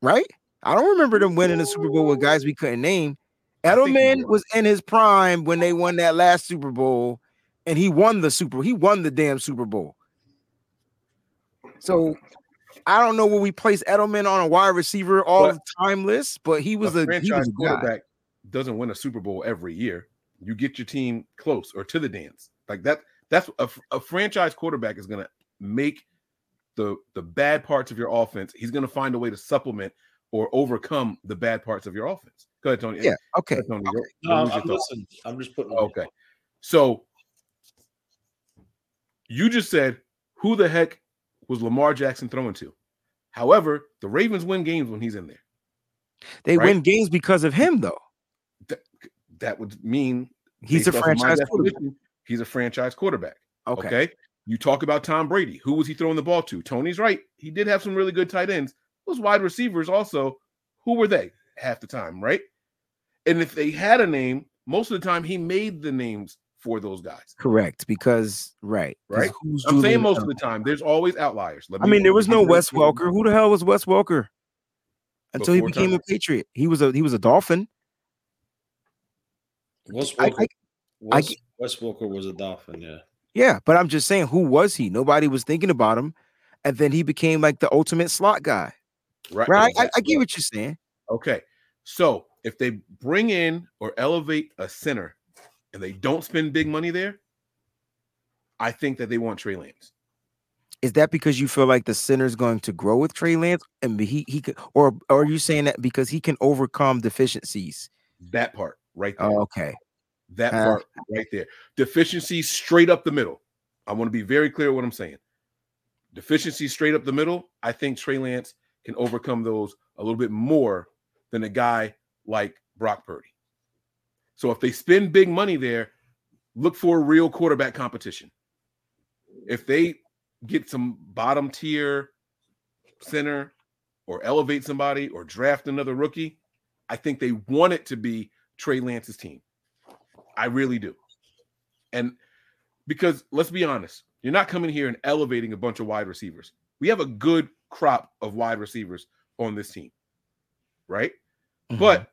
Right? I don't remember them winning a Super Bowl with guys we couldn't name. Edelman was in his prime when they won that last Super Bowl, and he won the Super. He won the damn Super Bowl. So I don't know where we place Edelman on a wide receiver all But- time list, but he was a a, he franchise was a guy. quarterback doesn't win a Super Bowl every year. You get your team close or to the dance. Like that. That's a, a franchise quarterback is going to make the the bad parts of your offense. He's going to find a way to supplement or overcome the bad parts of your offense. Go ahead, Tony. Yeah. Okay. Ahead, Tony. okay. Go- No, what was I'm, listening. I'm just putting. Okay. So you just said who the heck was Lamar Jackson throwing to? However, the Ravens win games when he's in there. They Right. win games because of him, though. That would mean He's a based off of my franchise quarterback. He's a franchise quarterback. Okay. Okay. You talk about Tom Brady. Who was he throwing the ball to? Tony's right. He did have some really good tight ends. Those wide receivers also, who were they half the time, right? And if they had a name, most of the time he made the names for those guys, Correct. Because right, right? Who's I'm saying most of the time. There's always outliers. Let I mean, there was no let me- Wes Welker. Who the hell was Wes Welker? Until he became time. a Patriot, he was a he was a Dolphin. Wes I- Welker, I- Wes, get- Wes Welker was a Dolphin. Yeah. Yeah, but I'm just saying, who was he? Nobody was thinking about him, and then he became like the ultimate slot guy. Right. Right? I, I get what you're saying. Okay. So if they bring in or elevate a center and they don't spend big money there, I think that they want Trey Lance. Is that because you feel like the center's going to grow with Trey Lance, and he he could, or, or are you saying that because he can overcome deficiencies? That part right there. Oh, okay. That Uh, part right there. Deficiencies straight up the middle. I want to be very clear what I'm saying. Deficiencies straight up the middle. I think Trey Lance can overcome those a little bit more than a guy like Brock Purdy. So if they spend big money there, look for a real quarterback competition. If they get some bottom tier center or elevate somebody or draft another rookie, I think they want it to be Trey Lance's team. I really do. And because let's be honest, you're not coming here and elevating a bunch of wide receivers. We have a good crop of wide receivers on this team, right? Mm-hmm. But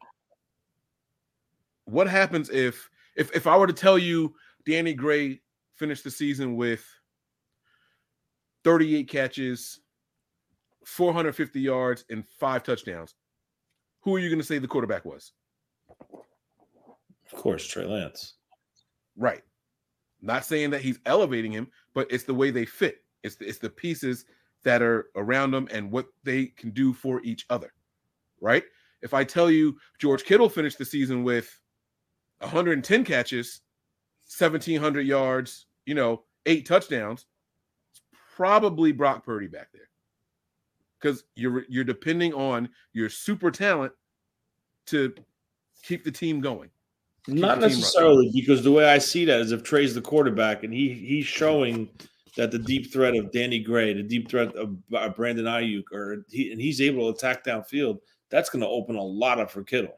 what happens if if if I were to tell you Danny Gray finished the season with 38 catches, 450 yards, and five touchdowns? Who are you going to say the quarterback was? Of course, Trey Lance. Right. Not saying that he's elevating him, but it's the way they fit. It's the, it's the pieces that are around them and what they can do for each other. Right. If I tell you George Kittle finished the season with 110 catches, 1700 yards, you know, eight touchdowns, it's probably Brock Purdy back there. Because you're you're depending on your super talent to keep the team going. Keep Not the team running. necessarily, because the way I see that is if Trey's the quarterback and he he's showing that the deep threat of Danny Gray, the deep threat of Brandon Aiyuk, or he, and he's able to attack downfield, that's going to open a lot up for Kittle.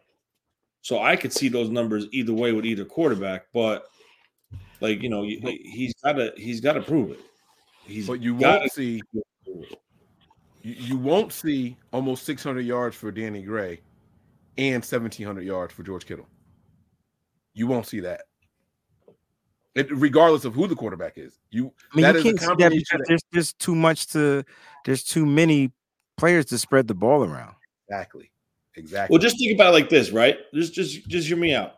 So I could see those numbers either way with either quarterback, but like you know, he- he's got to he's got to prove it. He's But you won't see you, you won't see almost 600 yards for Danny Gray and 1700 yards for George Kittle. You won't see that. It, regardless of who the quarterback is. You I mean, that you is a can't see that combination that- there's there's too much to there's too many players to spread the ball around. exactly. Exactly. Well, just think about it like this, right? Just just just hear me out.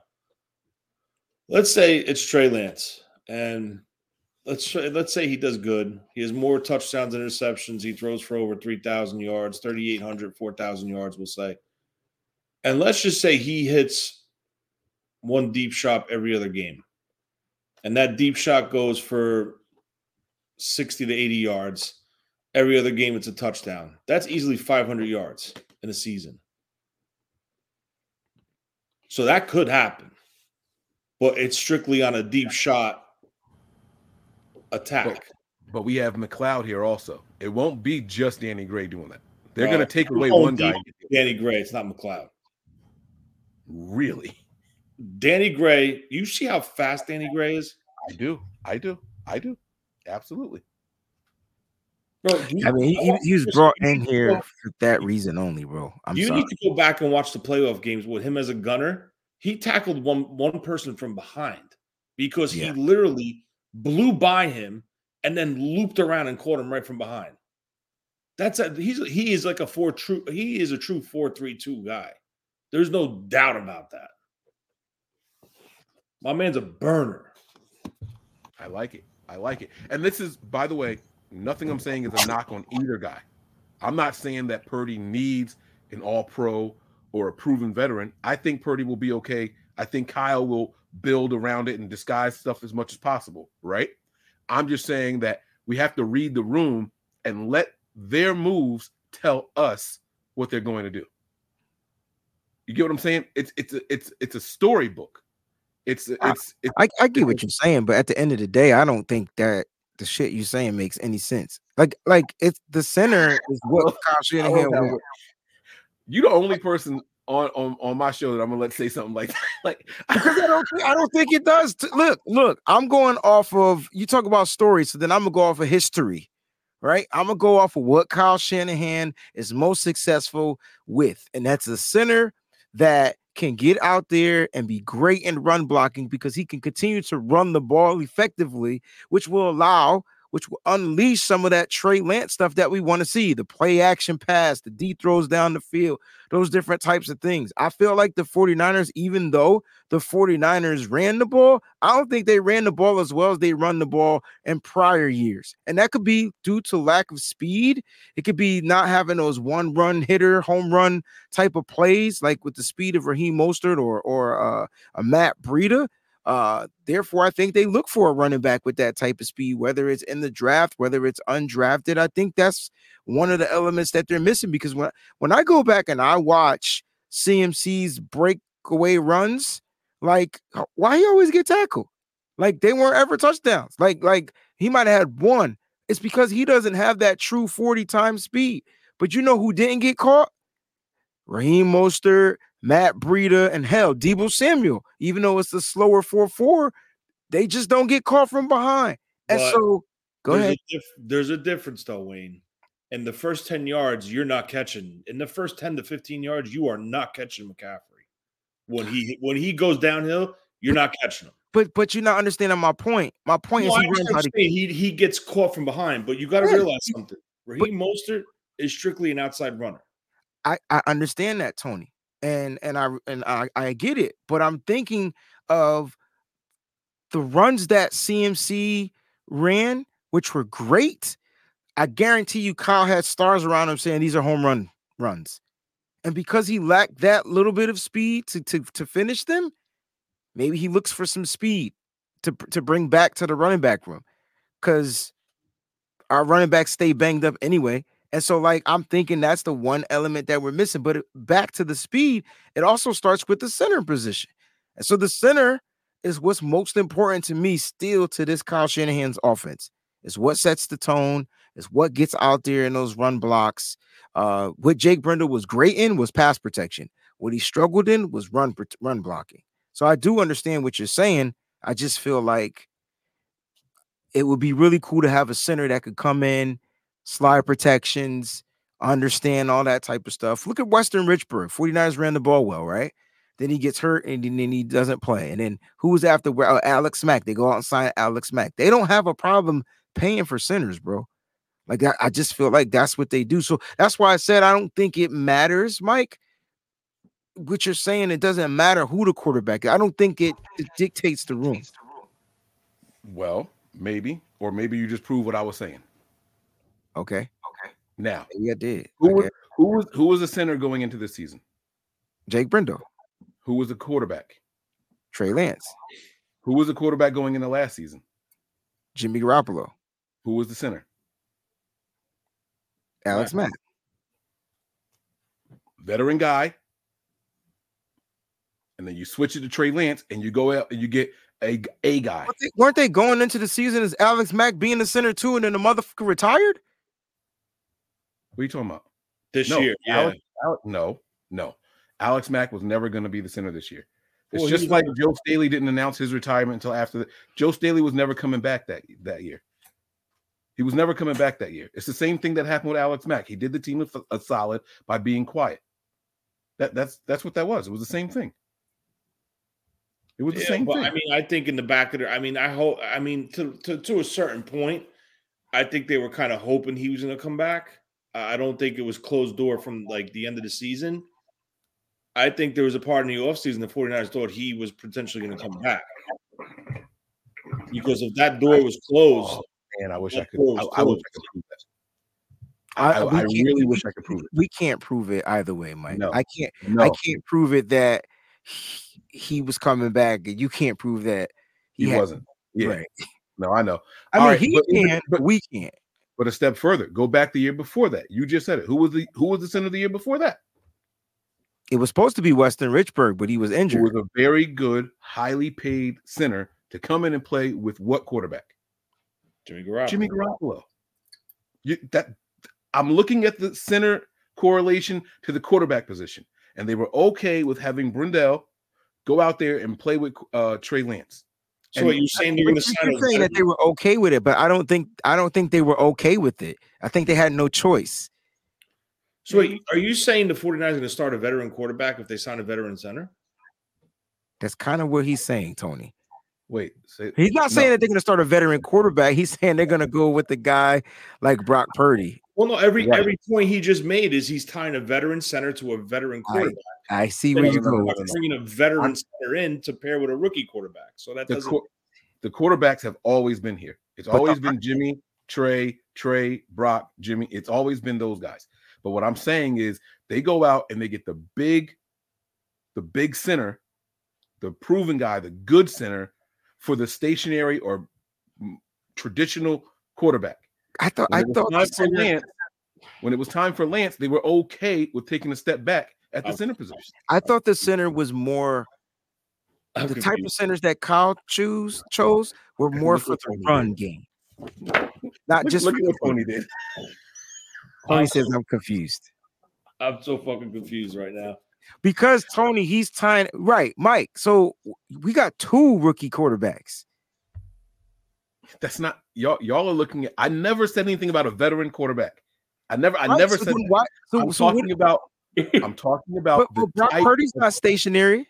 Let's say it's Trey Lance, and let's let's say he does good. He has more touchdowns and interceptions. He throws for over three thousand yards, 3,800, 4,000 yards. We'll say, and let's just say he hits one deep shot every other game, and that deep shot goes for sixty to eighty yards. Every other game, it's a touchdown. That's easily five hundred yards in a season. So that could happen, but it's strictly on a deep shot attack. but we have McLeod here also. It won't be just Danny Gray doing that. They're Well, going to take away one guy. Danny Gray. It's not McLeod. Really? Danny Gray. You see how fast Danny Gray is, I do. I do. I do. Absolutely. Bro. you- I mean, he, he, he was brought in here for that reason only, bro. I'm you sorry. need to go back and watch the playoff games with him as a gunner. He tackled one one person from behind because Yeah. he literally blew by him and then looped around and caught him right from behind. That's a he's he is like a four true he is a true four three two guy. There's no doubt about that. My man's a burner. I like it. I like it. And this is, by the way, nothing I'm saying is a knock on either guy. I'm not saying that Purdy needs an all pro or a proven veteran. I think Purdy will be okay. I think Kyle will build around it and disguise stuff as much as possible, right? I'm just saying that we have to read the room and let their moves tell us what they're going to do. You get what I'm saying? It's it's a, it's it's a storybook. It's it's, it's I, I get what you're saying, but at the end of the day, I don't think that the shit you're saying makes any sense. Like like it's the center *laughs* is what Kyle Shanahan. you the only person on, on on my show that I'm gonna let say something like that. *laughs* like because I don't *laughs* think, I don't think it does. T- look, look, I'm going off of you talk about stories, so then I'm gonna go off of history, right? I'm gonna go off of what Kyle Shanahan is most successful with, and that's a center that can get out there and be great in run blocking because he can continue to run the ball effectively, which will allow which will unleash some of that Trey Lance stuff that we want to see the play action pass, the D throws down the field, those different types of things. I feel like the 49ers, even though the 49ers ran the ball, I don't think they ran the ball as well as they run the ball in prior years. And that could be due to lack of speed. It could be not having those one run hitter, home run type of plays, like with the speed of Raheem Mostert or, or uh, a Matt Breida. Uh, therefore, I think they look for a running back with that type of speed, whether it's in the draft, whether it's undrafted. I think that's one of the elements that they're missing because when when I go back and I watch CMC's breakaway runs, like why he always get tackled? Like they weren't ever touchdowns. Like like he might have had one. It's because he doesn't have that true 40 times speed. But you know who didn't get caught? Raheem Mostert, Matt Breida, and hell, Deebo Samuel. Even though it's the slower 4-4, they just don't get caught from behind. And But so go there's ahead. A there's a difference, though, Wayne. In the first 10 yards, you're not catching. In the first 10 to 15 yards, you are not catching McCaffrey. When he *sighs* when he goes downhill, you're not catching him. But but you're not understanding my point. My point No, is he runs understand how what to you're saying. he he gets caught from behind, but you got to Yeah, realize something. Raheem Mostert is strictly an outside runner. I, I understand that, Tony, and and I and I, I get it, but I'm thinking of the runs that CMC ran, which were great. I guarantee you, Kyle had stars around him saying these are home run runs, and because he lacked that little bit of speed to to to finish them, maybe he looks for some speed to to bring back to the running back room, because our running backs stay banged up anyway. And so, like, I'm thinking that's the one element that we're missing. But back to the speed, it also starts with the center position. And so the center is what's most important to me still to this Kyle Shanahan's offense. It's what sets the tone, it's what gets out there in those run blocks. Uh, what Jake Brendel was great in was pass protection. What he struggled in was run run blocking. So I do understand what you're saying. I just feel like it would be really cool to have a center that could come in, slide protections, understand all that type of stuff. Look at Weston Richburg. 49ers ran the ball well, right? Then he gets hurt and then he doesn't play. And then who's after uh, Alex Mack? They go out and sign Alex Mack. They don't have a problem paying for centers, bro. Like I, I just feel like that's what they do. So that's why I said I don't think it matters, Mike. What you're saying, it doesn't matter who the quarterback is. I don't think it, it dictates the room. Well, maybe, or maybe you just prove what I was saying. Okay. Okay. Now, Yeah, did. who was who was who was the center going into this season? Jake Brendel. Who was the quarterback? Trey Lance, Who was the quarterback going into last season? Jimmy Garoppolo, Who was the center? Alex Mack. Veteran guy. And then you switch it to Trey Lance, and you go out and you get a a guy. Weren't they- Weren't they going into the season as Alex Mack being the center too, and then the motherfucker retired? What are you talking about? This no, year, yeah. Alex, Alex- no, no. Alex Mack was never going to be the center this year. It's Well, just like Joe Staley didn't announce his retirement until after the Joe Staley was never coming back that that year. He was never coming back that year. It's the same thing that happened with Alex Mack. He did the team a, a solid by being quiet. That that's that's what that was. It was the same thing. It was the Yeah, same but thing. I mean, I think in the back of their, I mean, I hope, I mean, to to, to a certain point, I think they were kind of hoping he was going to come back. I I don't think it was closed door from like the end of the season. I think there was a part in the offseason the 49ers thought he was potentially going to come back. because if that door was closed, Oh, man, I wish I could. I, I wish I could prove that. I, I, I really wish I could prove it. We can't prove it either way, Mike. No. I can't. No, I can't prove it that he, he was coming back. and You can't prove that he had- wasn't. Yeah, Right. no, I know. I All mean, right, he but even- can, but- but we can't. But a step further, go back the year before that. You just said it. Who was the who was the center the year before that? It was supposed to be Weston Richburg, but he was Who injured. was a very good, highly paid center to come in and play with what quarterback? Jimmy Garoppolo. Jimmy Garoppolo. You, that I'm looking at the center correlation to the quarterback position, and they were okay with having Brendel go out there and play with uh, Trey Lance. So And- what you're saying they're going to You're saying that they were okay with it, but I don't think I don't think they were okay with it. I think they had no choice. So wait, are you saying the 49ers are going to start a veteran quarterback if they sign a veteran center? That's kind of what he's saying, Tony. Wait, say, He's not saying no. that they're going to start a veteran quarterback. He's saying they're going to go with the guy like Brock Purdy. Well, no. Every Right. every point he just made is he's tying a veteran center to a veteran quarterback. I see Then where you no, no, go. with bringing a veteran center in to pair with a rookie quarterback. So that the, doesn't. qu- the quarterbacks have always been here. It's But the- always been Jimmy, Trey, Trey, Brock, Jimmy. It's always been those guys. But what I'm saying is they go out and they get the big, the big center, the proven guy, the good center for the stationary or traditional quarterback. I thought When I thought time for Lance, when it was time for Lance, they were okay with taking a step back at the Okay. center position. I thought the center was more I'm the type of centers that Kyle choose chose were more for the run did. game, not Look, just look for at what the- Tony did. Tony says I'm confused I'm so fucking confused right now. because Tony he's tying right, Mike. So we got two rookie quarterbacks. That's not y'all. Y'all are looking at. I never said anything about a veteran quarterback. I never. I Right, never so said. why. So, I'm so talking what, about. *laughs* I'm talking about but, but Brock Purdy's not stationary.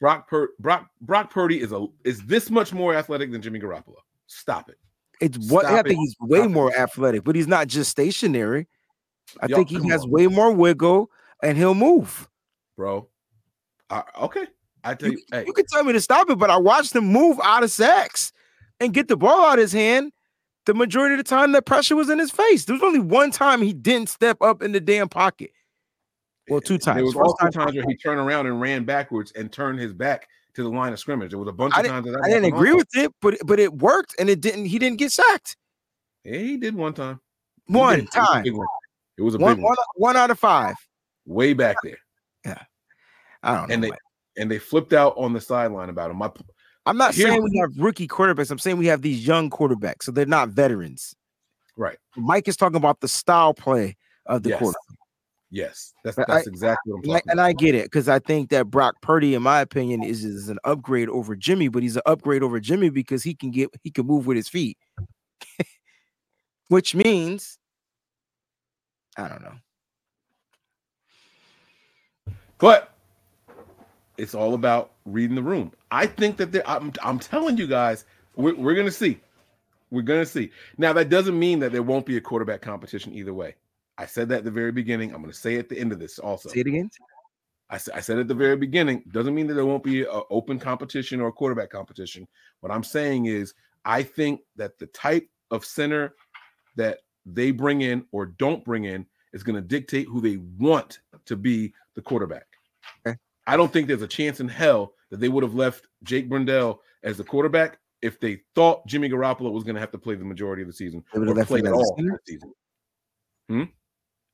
Brock Pur- Brock Brock Purdy is a is this much more athletic than Jimmy Garoppolo. Stop it, It's what I think it. he's way Stop it. more athletic, but he's not just stationary. I think he has on. way more wiggle and he'll move. bro. Uh, okay, I tell You, you. Hey, you can tell me to stop it, but I watched him move out of sacks and get the ball out of his hand. The majority of the time, that pressure was in his face. There was only one time he didn't step up in the damn pocket. Well, two times. There was First also time- times where he turned around and ran backwards and turned his back to the line of scrimmage. There was a bunch I of didn't- times that, that I didn't agree also. with it, but but it worked, and it didn't. He didn't get sacked. Yeah, he did one time. He One did. It was a time, big one. It was a one, big one. one, one out of five. way back there, Yeah, I don't know. and they and they flipped out on the sideline about him. My I'm not Here's- saying we have rookie quarterbacks. I'm saying we have these young quarterbacks, so they're not veterans. right. Mike is talking about the style play of the Yes. quarterback. Yes, that's that's I- exactly what I'm And I, and I get it because I think that Brock Purdy, in my opinion, is, is an upgrade over Jimmy, but he's an upgrade over Jimmy because he can get he can move with his feet, *laughs* which means I don't know. But it's all about reading the room. I think that there, I'm, I'm telling you guys, we're, we're going to see. We're going to see. Now, that doesn't mean that there won't be a quarterback competition either way. I said that at the very beginning. I'm going to say at the end of this also. Say it again. I, I said at the very beginning, doesn't mean that there won't be an open competition or a quarterback competition. What I'm saying is, I think that the type of center that they bring in or don't bring in is going to dictate who they want to be the quarterback. Okay. I don't think there's a chance in hell that they would have left Jake Brendel as the quarterback if they thought Jimmy Garoppolo was going to have to play the majority of the season They would have left him at all season.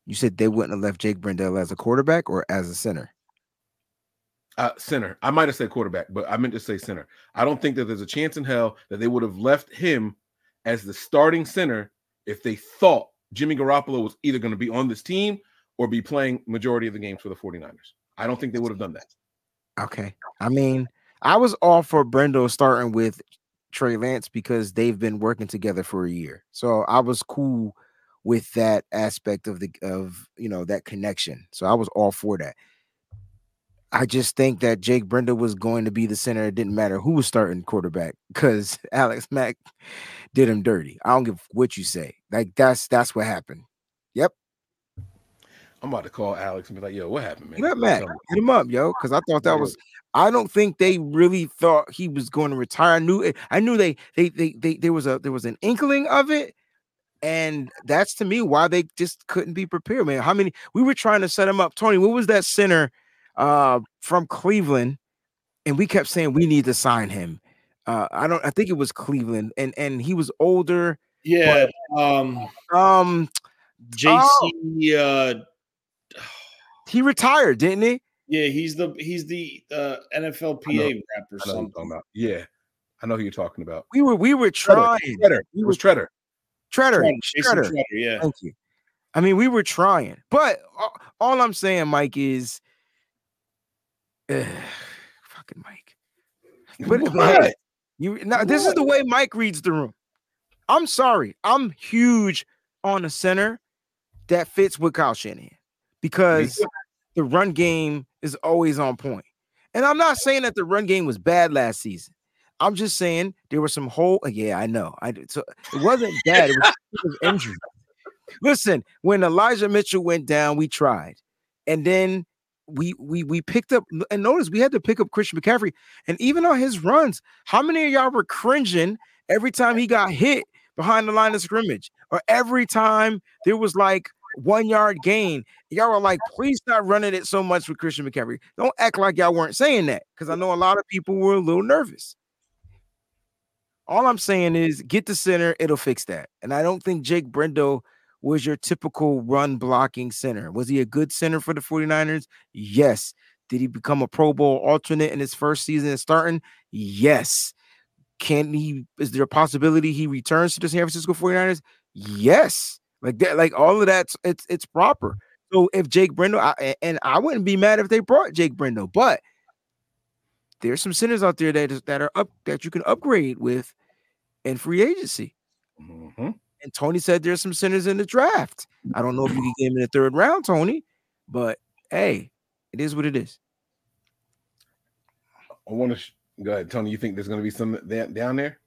You said they wouldn't have left Jake Brendel as a quarterback or as a center. Uh, center. I might have said quarterback, but I meant to say center. I don't think that there's a chance in hell that they would have left him as the starting center if they thought Jimmy Garoppolo was either going to be on this team or be playing majority of the games for the 49ers. I don't think they would have done that. Okay. I mean, I was all for Brendo starting with Trey Lance because they've been working together for a year. So I was cool with that aspect of the of you know that connection. So I was all for that. I just think that Jake Brendel was going to be the center. It didn't matter who was starting quarterback *laughs* because Alex Mack did him dirty. I don't give what you say. Like that's that's what happened. Yep. I'm about to call Alex and be like, "Yo, what happened, man?" Hit up Mack. Hit him up, yo, because I thought that was. I don't think they really thought he was going to retire. I knew it. I knew they, they, they, they, there was a, there was an inkling of it, and that's to me why they just couldn't be prepared, man. How many we were trying to set him up, Tony? What was that center uh from Cleveland? And we kept saying we need to sign him. Uh, I don't. I think it was Cleveland, and and he was older. Yeah. Um. Um. JC. Oh. Uh. He retired, didn't he? Yeah, he's the he's the uh, NFLPA rep or I know who you're something. about. Yeah, I know who you're talking about. We were we were trying. Tretter. It was Tretter. Tretter. Tretter, Tretter. Yeah. Thank you. I mean, we were trying, but all, I'm saying, Mike, is Ugh, *sighs* fucking Mike. But, *laughs* but What? you now this is the way Mike reads the room. I'm sorry, I'm huge on a center that fits with Kyle Shanahan because the run game is always on point. And I'm not saying that the run game was bad last season. I'm just saying there were some whole. Uh, yeah, I know. I did. So it wasn't *laughs* bad. It was, it was injury. Listen, when Elijah Mitchell went down, we tried, and then we we we picked up. And notice we had to pick up Christian McCaffrey, and even on his runs, how many of y'all were cringing every time he got hit behind the line of scrimmage, or every time there was like one yard gain? Y'all were like, please stop running it so much with Christian McCaffrey. Don't act like y'all weren't saying that, because I know a lot of people were a little nervous. All I'm saying is get the center, it'll fix that. And I don't think Jake Brendo was your typical run blocking center. Was he a good center for the 49ers? Yes. Did he become a Pro Bowl alternate in his first season as starting? Yes. Can he is there a possibility he returns to the San Francisco 49ers? Yes. Like that, like all of that's it's it's proper. So if Jake Brendo, I, and I wouldn't be mad if they brought Jake Brendo, but there's some centers out there that is, that are up that you can upgrade with in free agency. Mhm. And Tony said there's some centers in the draft. I don't know if you can get him in the third round, Tony, but hey, it is what it is. I want to sh- go ahead, Tony. You think there's going to be some down there?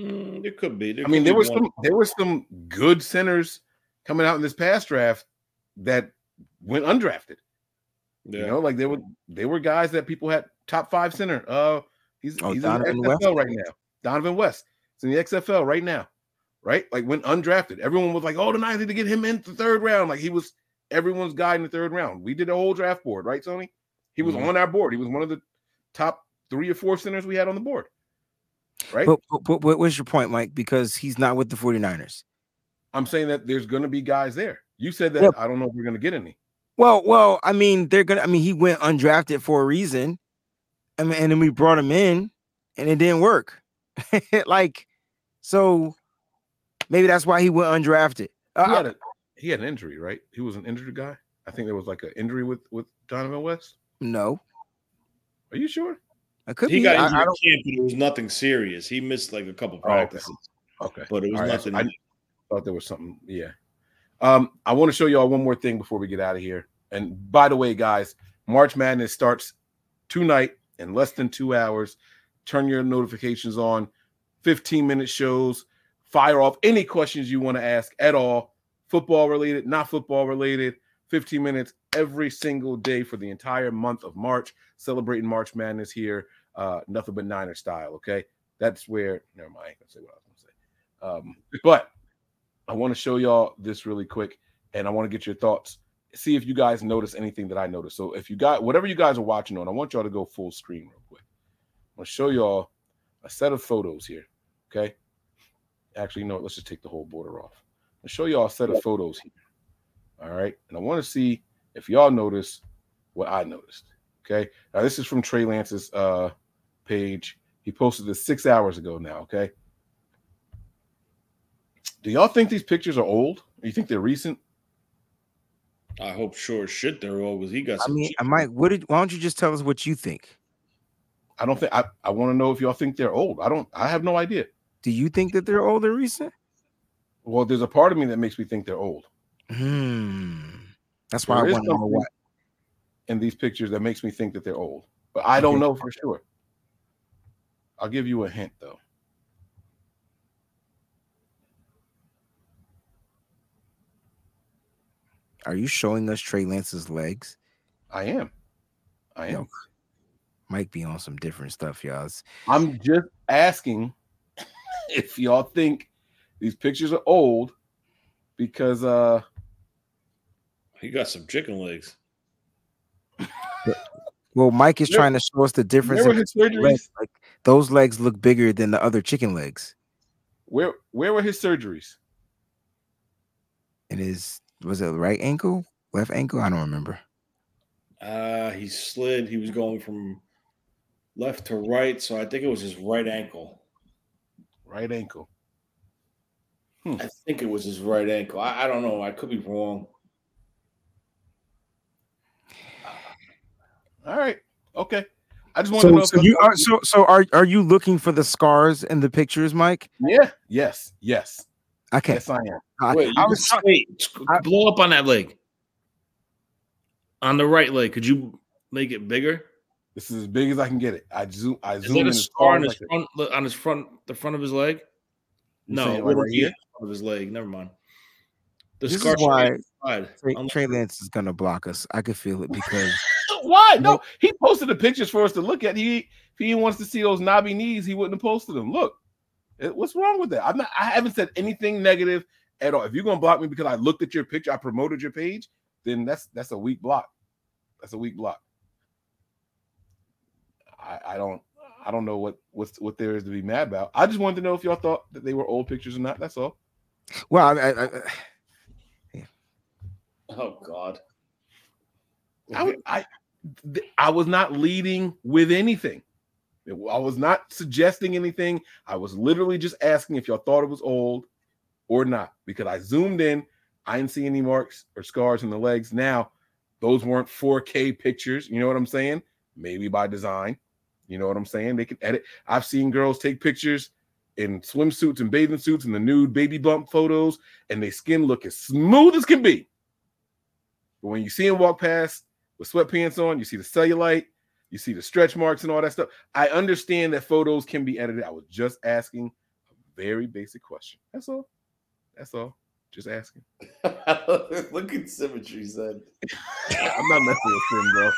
Mm, it could be. I could mean, there was one. some there were some good centers coming out in this past draft that went undrafted. Yeah. You know, like they were they were guys that people had top five center. Uh, he's Oh, he's Donovan in the West? XFL right now. Donovan West. It's in the XFL right now. Right, like when undrafted, everyone was like, "Oh, the Niners need to get him in the third round." Like he was everyone's guy in the third round. We did a whole draft board, right, Tony? He was Mhm. on our board. He was one of the top three or four centers we had on the board. Right. But, but, but what was your point, Mike? Because he's not with the 49ers. I'm saying that there's going to be guys there. You said that. Yep. I don't know if we're going to get any. Well, well, I mean, they're gonna. I mean, he went undrafted for a reason. I mean, and then we brought him in, and it didn't work. *laughs* like, so maybe that's why he went undrafted. Uh, He had a he had an injury, right? He was an injured guy. I think there was like an injury with with Donovan West. no, Are you sure? I could He be. got I- injured I camp, but it was nothing serious. He missed like a couple Oh, okay. practices, Okay. but it was All right, nothing. I thought there was something. Yeah. Um, I want to show y'all one more thing before we get out of here. And by the way, guys, March Madness starts tonight in less than two hours. Turn your notifications on. 15 minute shows. Fire off any questions you want to ask at all, football related, not football related. 15 minutes every single day for the entire month of March, celebrating March Madness here. Uh, nothing but Niner style. Okay. That's where, never mind. I ain't gonna say what I was gonna say. Um, *laughs* but I want to show y'all this really quick, and I want to get your thoughts. See if you guys notice anything that I noticed. So if you got whatever you guys are watching on, I want y'all to go full screen real quick. I'm gonna show y'all a set of photos here. Okay. Actually, no, let's just take the whole border off. I'll show y'all a set of photos here. All right. And I want to see if y'all notice what I noticed. Okay. Now this is from Trey Lance's uh page. He posted this six hours ago now. Okay. Do y'all think these pictures are old? Or you think they're recent? I hope sure shit they're all because he got I mean, cheap- I might. What did? Why don't you just tell us what you think? I don't think I, I want to know if y'all think they're old. I don't I have no idea. Do you think that they're old or recent? Well, there's a part of me that makes me think they're old. Hmm. That's why There I want to know something what. In these pictures that makes me think that they're old. But I don't know for sure. I'll give you a hint though. Are you showing us Trey Lance's legs? I am. I am. Yo, Might be on some different stuff, y'all. I'm just asking *laughs* if y'all think these pictures are old because uh He got some chicken legs. Well, Mike is Remember- trying to show us the difference. remember in his surgeries? legs. Like those legs look bigger than the other chicken legs. where where were his surgeries? And his was it right ankle, left ankle? I don't remember. Uh he slid. He was going from left to right, so I think it was his right ankle. Right ankle. I think it was his right ankle. I, I don't know. I could be wrong. All right. Okay. I just want to know. so you are so so are are you looking for the scars in the pictures, Mike? yeah. Yes. Yes. Okay. Yes, I am. I, Wait, I you was wait, sc- blow up on that leg. On the right leg, could you make it bigger? This is as big as I can get it. I zoom. I Is zoom that in a scar on his I can. front look, on his front the front of his leg? You No, saying, where right here? front of his leg. Never mind. The This is scar should be why on the side. Trey, Trey Lance is gonna block us. I could feel it because Why? No, he posted the pictures for us to look at. He if he wants to see those knobby knees, he wouldn't have posted them. Look, Eh, what's wrong with that? I'm not. I haven't said anything negative at all. If you're gonna block me because I looked at your picture, I promoted your page, then that's that's a weak block. That's a weak block. I, I don't. I don't know what what's what there is to be mad about. I just wanted to know if y'all thought that they were old pictures or not. That's all. well, I, I, I, Oh God. I, would- I, th- I was not leading with anything. I was not suggesting anything. I was literally just asking if y'all thought it was old or not because I zoomed in. I didn't see any marks or scars in the legs. Now, those weren't 4K pictures. You know what I'm saying? Maybe by design. You know what I'm saying? They can edit. I've seen girls take pictures in swimsuits and bathing suits and the nude baby bump photos, and their skin look as smooth as can be. But when you see them walk past with sweatpants on, you see the cellulite, you see the stretch marks and all that stuff. I understand that photos can be edited. I was just asking a very basic question. That's all. That's all. Just asking. *laughs* Look at symmetry, son. *laughs* I'm not messing with him, bro.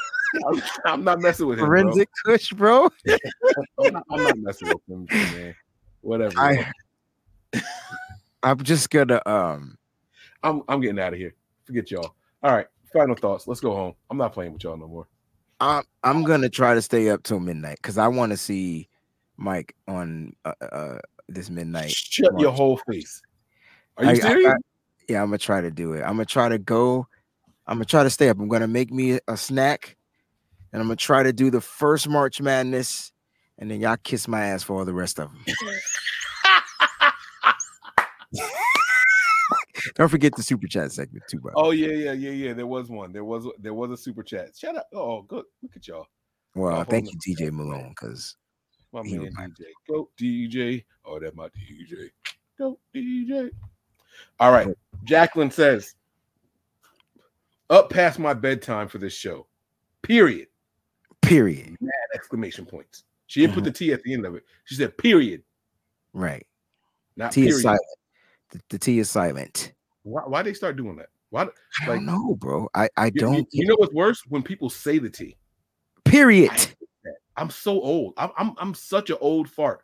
I'm, I'm not messing with him, bro. forensic kush, bro. *laughs* I'm not, I'm not messing with him, man. Whatever. I I'm just gonna um I'm I'm getting out of here. Forget y'all. All right. Final thoughts. Let's go home. I'm not playing with y'all no more. I'm I'm gonna try to stay up till midnight because I want to see Mike on uh, uh this midnight. Shut your whole face. Are you I- I- serious? I- yeah, I'm gonna try to do it. I'm gonna try to go. I'm gonna try to stay up. I'm gonna make me a snack, and I'm gonna try to do the first March Madness, and then y'all kiss my ass for all the rest of them. *laughs* Don't forget the super chat segment too, bro. oh yeah, yeah, yeah, yeah. There was one. There was there was a super chat. Shout out. Oh, good. Look at y'all. well, thank you, TJ Malone, because My man DJ. Go DJ. Oh, that my DJ. Go DJ. All right. Jacqueline says, up past my bedtime for this show. Period. period. Mad exclamation points. She didn't Mm-hmm. put the T at the end of it. She said period, Right. not T period. is silent. The, the T is silent. Why why they start doing that? Why I like don't know, bro. I I you, don't. you, you know what's worse? When people say the T. period. I'm so old. I'm, I'm I'm such an old fart.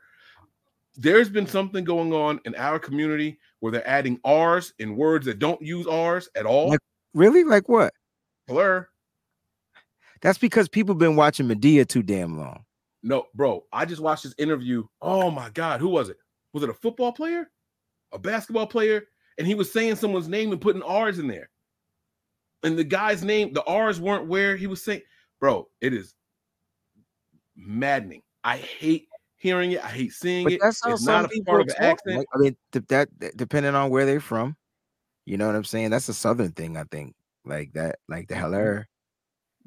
There's been something going on in our community where they're adding R's in words that don't use R's at all. Like- Really? Like what? Blur. That's because people been watching Madea too damn long. No, bro. I just watched this interview. Oh my god, who was it? Was it a football player? A basketball player? And he was saying someone's name and putting R's in there. And the guy's name, the R's weren't where he was saying, bro, it is maddening. I hate hearing it. I hate seeing But it. that's how It's some not a part of an accent. Like, I mean, that that- depending on where they're from, you know what I'm saying. That's a southern thing, I think. Like that, like the heller.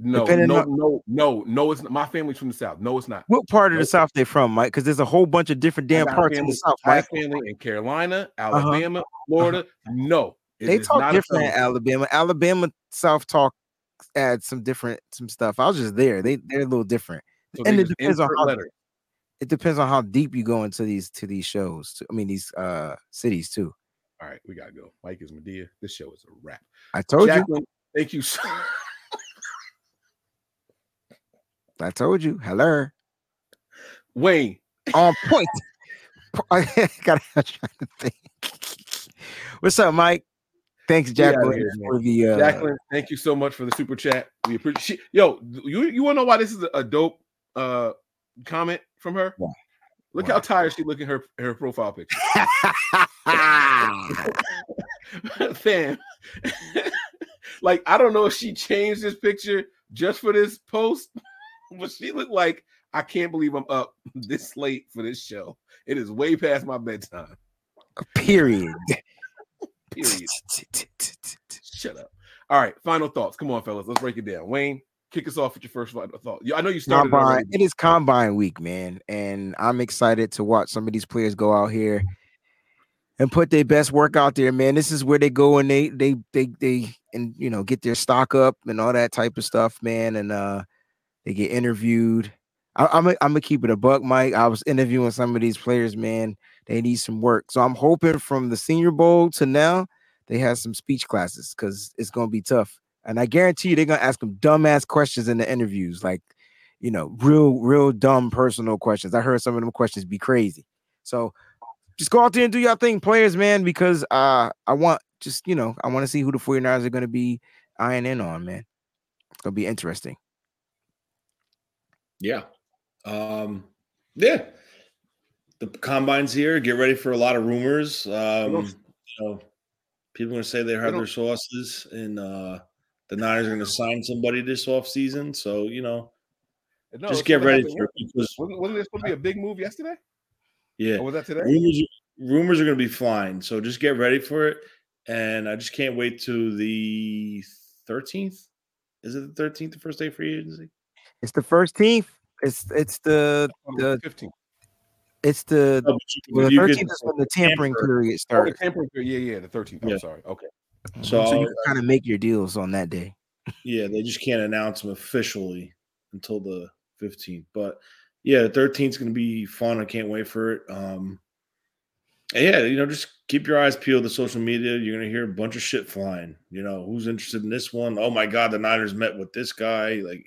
No, Depending no, on- no, no, no. It's not. my family's from the south. No, it's not. What part of the south they from, Mike? Because there's a whole bunch of different damn parts in the south, My family in Carolina, Alabama, Florida. No, it They talk not different in. Alabama. Alabama South talk adds some different some stuff. I was just there. They they're a little different. So and it depends on how letters. it depends on how deep you go into these to these shows. I mean these uh cities too. All right, we gotta go. Mike is Madea. This show is a wrap. I told you. Thank you. So- *laughs* I told you. Hello. Wayne, On *laughs* point. *laughs* I gotta *laughs* I'm trying to think. What's up, Mike? Thanks, Jacqueline, man. for the uh, Jacqueline, thank you so much for the super chat. We appreciate. Yo, you you want to know why this is a, dope uh comment from her? Why? Look Why? how tired she looking her her profile picture. Fam, like I don't know if she changed this picture just for this post, but she looked like I can't believe I'm up *laughs* this late for this show. It is way past my bedtime. period. *laughs* Period. *laughs* Shut up. All right, final thoughts. Come on, fellas. Let's break it down. Wayne, kick us off with your first thought. I know you started. combine. It is combine week, man, and I'm excited to watch some of these players go out here and put their best work out there, man. This is where they go and they they they they and you know get their stock up and all that type of stuff, man. And uh they get interviewed. I, I'm a, I'm gonna keep it a buck, Mike. I was interviewing some of these players, man. They need some work, so I'm hoping from the Senior Bowl to now they have some speech classes because it's gonna be tough. And I guarantee you, they're gonna ask them dumbass questions in the interviews, like you know, real, real dumb personal questions. I heard some of them questions be crazy. So just go out there and do your thing, players, man, because uh I want just you know, I want to see who the 49ers are gonna be eyeing in on, man. It's gonna be interesting. Yeah. Um, yeah. The combine's here. Get ready for a lot of rumors. Um, you know, people are gonna say they heard their sources and uh the Niners are gonna sign somebody this offseason. So, you know, No, just get ready for it because Wasn't, wasn't there supposed to be a big move yesterday? yeah, Or was that today? rumors rumors are gonna be flying. So just get ready for it. And I just can't wait to the 13th. Is it the 13th, the first day free agency? It's the first team. It's it's the the 15. it's the No, but you- the 13th is when the tampering tamper. period Oh, the starts. tampering period. Yeah, yeah, the 13th. I'm Yeah. sorry. Okay. So, So, you kind of make your deals on that day. Yeah, they just can't announce them officially until the 15th. But yeah, the 13th is going to be fun. I can't wait for it. Um, and yeah, you know, just keep your eyes peeled to social media. You're going to hear a bunch of shit flying. You know, who's interested in this one? Oh my God, the Niners met with this guy. Like,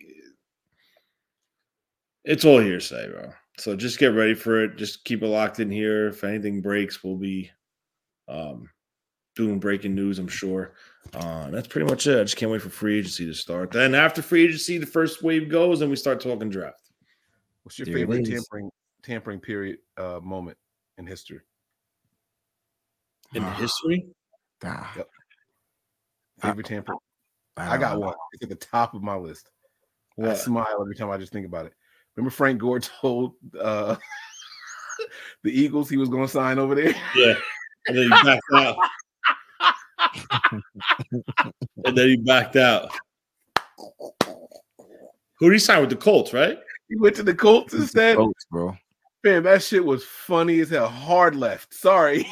it's all hearsay, bro. So just get ready for it. Just keep it locked in here. If anything breaks, we'll be um, doing breaking news, I'm sure. Uh, that's pretty much it. I just can't wait for free agency to start. Then after free agency, the first wave goes, and we start talking draft. What's your There it favorite is. tampering tampering period uh moment in history? In Ah. history, Ah, Yep. I- Favorite tampering. I don't got one. It's at the top of my list. I smile every time I just think about it. Remember Frank Gore *laughs* told uh *laughs* the Eagles he was going to sign over there? Yeah, and then he backed out. *laughs* and then he backed out. Who did he sign with the Colts? Right? He went to the Colts instead. Votes, bro. Man, that shit was funny as hell. Hard left. Sorry.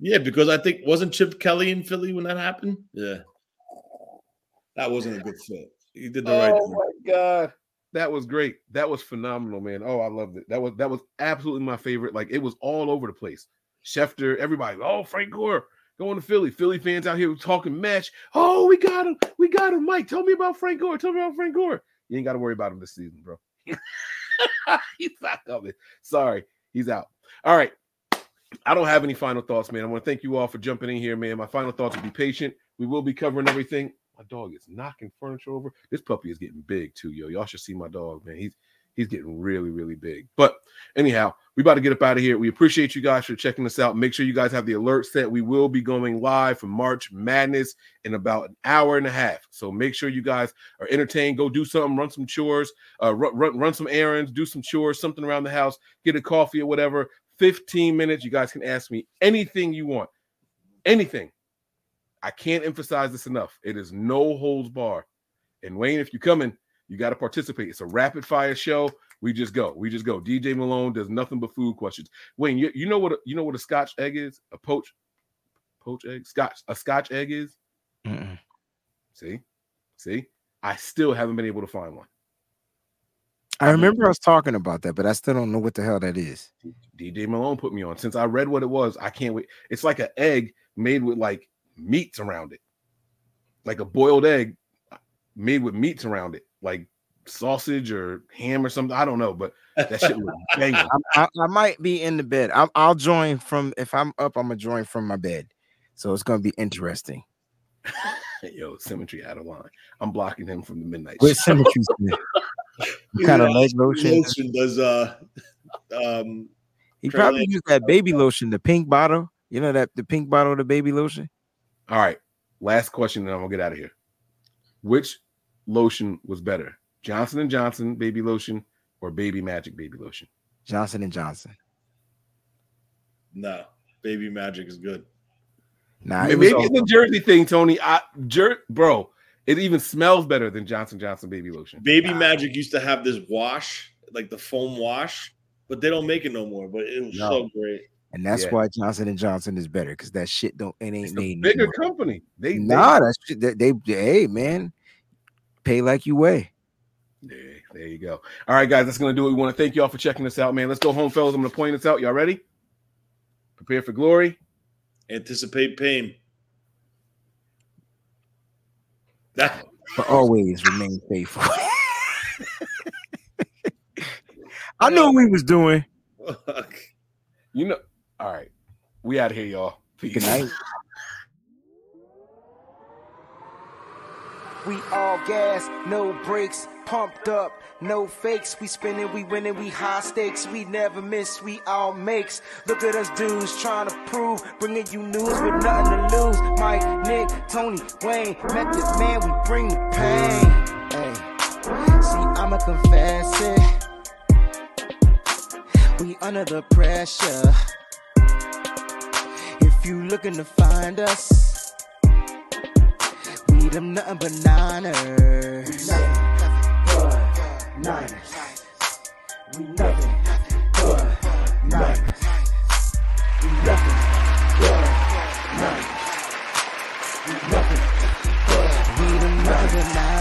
Yeah, because I think wasn't Chip Kelly in Philly when that happened. Yeah, that wasn't a good fit. He did the right thing. oh my god. That was great. That was phenomenal, man. Oh, I loved it. That was that was absolutely my favorite. Like it was all over the place. Schefter, everybody. Oh, Frank Gore going to Philly. Philly fans out here talking match. Oh, we got him. We got him. Mike, tell me about Frank Gore. Tell me about Frank Gore. You ain't got to worry about him this season, bro. *laughs* he's not coming. Sorry, he's out. All right. I don't have any final thoughts, man. I want to thank you all for jumping in here, man. My final thoughts will be patient. We will be covering everything. My dog is knocking furniture over. This puppy is getting big too, yo. Y'all should see my dog, man. He's he's getting really, really big. But anyhow, we about to get up out of here. We appreciate you guys for checking us out. Make sure you guys have the alert set. We will be going live for March Madness in about an hour and a half. So make sure you guys are entertained. Go do something, run some chores, uh, run, run, run some errands, do some chores, something around the house, get a coffee or whatever. 15 minutes. You guys can ask me anything you want. Anything. I can't emphasize this enough. It is no holds bar. And Wayne, if you're coming, you got to participate. It's a rapid fire show. We just go. We just go. DJ Malone does nothing but food questions. Wayne, you, you know what a, you know what a Scotch egg is? A poach poach egg? Scotch a Scotch egg is? Mm-mm. See? See? I still haven't been able to find one. I remember us talking about that, but I still don't know what the hell that is. DJ Malone put me on. Since I read what it was, I can't wait. It's like an egg made with like meats around it, like a boiled egg made with meats around it, like sausage or ham or something. I don't know, but that shit was *laughs* banging. I, I, I might be in the bed. i I'll join from if I'm up. I'm gonna join from my bed, so it's gonna be interesting. *laughs* Yo, symmetry out of line. I'm blocking him from the midnight. What show. symmetry? what kind of leg lotion? Lotion does uh um He probably used that baby lotion, the pink bottle. You know that the pink bottle of the baby lotion. All right, last question, and I'm gonna get out of here. Which lotion was better, Johnson and Johnson baby lotion or Baby Magic baby lotion? Johnson and Johnson. no. Baby magic is good. Nah, it Maybe was it's a Jersey thing, Tony. I, jer- bro, it even smells better than Johnson Johnson baby lotion. Baby magic used to have this wash, like the foam wash, but they don't make it no more. But it was No. so great. And that's Yeah. why Johnson and Johnson is better because that shit don't it ain't It's a made bigger anymore. company. They, they- Nah, that's shit that they, hey man, pay like you weigh. There, there you go. All right, guys, that's gonna do it. We want to thank y'all for checking us out, man. Let's go home, fellas. I'm gonna point this out. Y'all ready? Prepare for glory. Anticipate pain. That But always remain faithful. *laughs* I knew what we was doing. You know. All right, we out of here, y'all. Peace. Good night. We all gas, no brakes, pumped up, no fakes. We spinning, we winning, we high stakes. We never miss, we all makes. Look at us dudes trying to prove, bringing you news with nothing to lose. Mike, Nick, Tony, Wayne, Method Man, we bring the pain. Hey, see, I'ma confess it. We under the pressure you looking to find us, we them nothing but Niners. We nothing but Niners. We nothing but Niners. We nothing but Niners. We nothing nothing but Niners.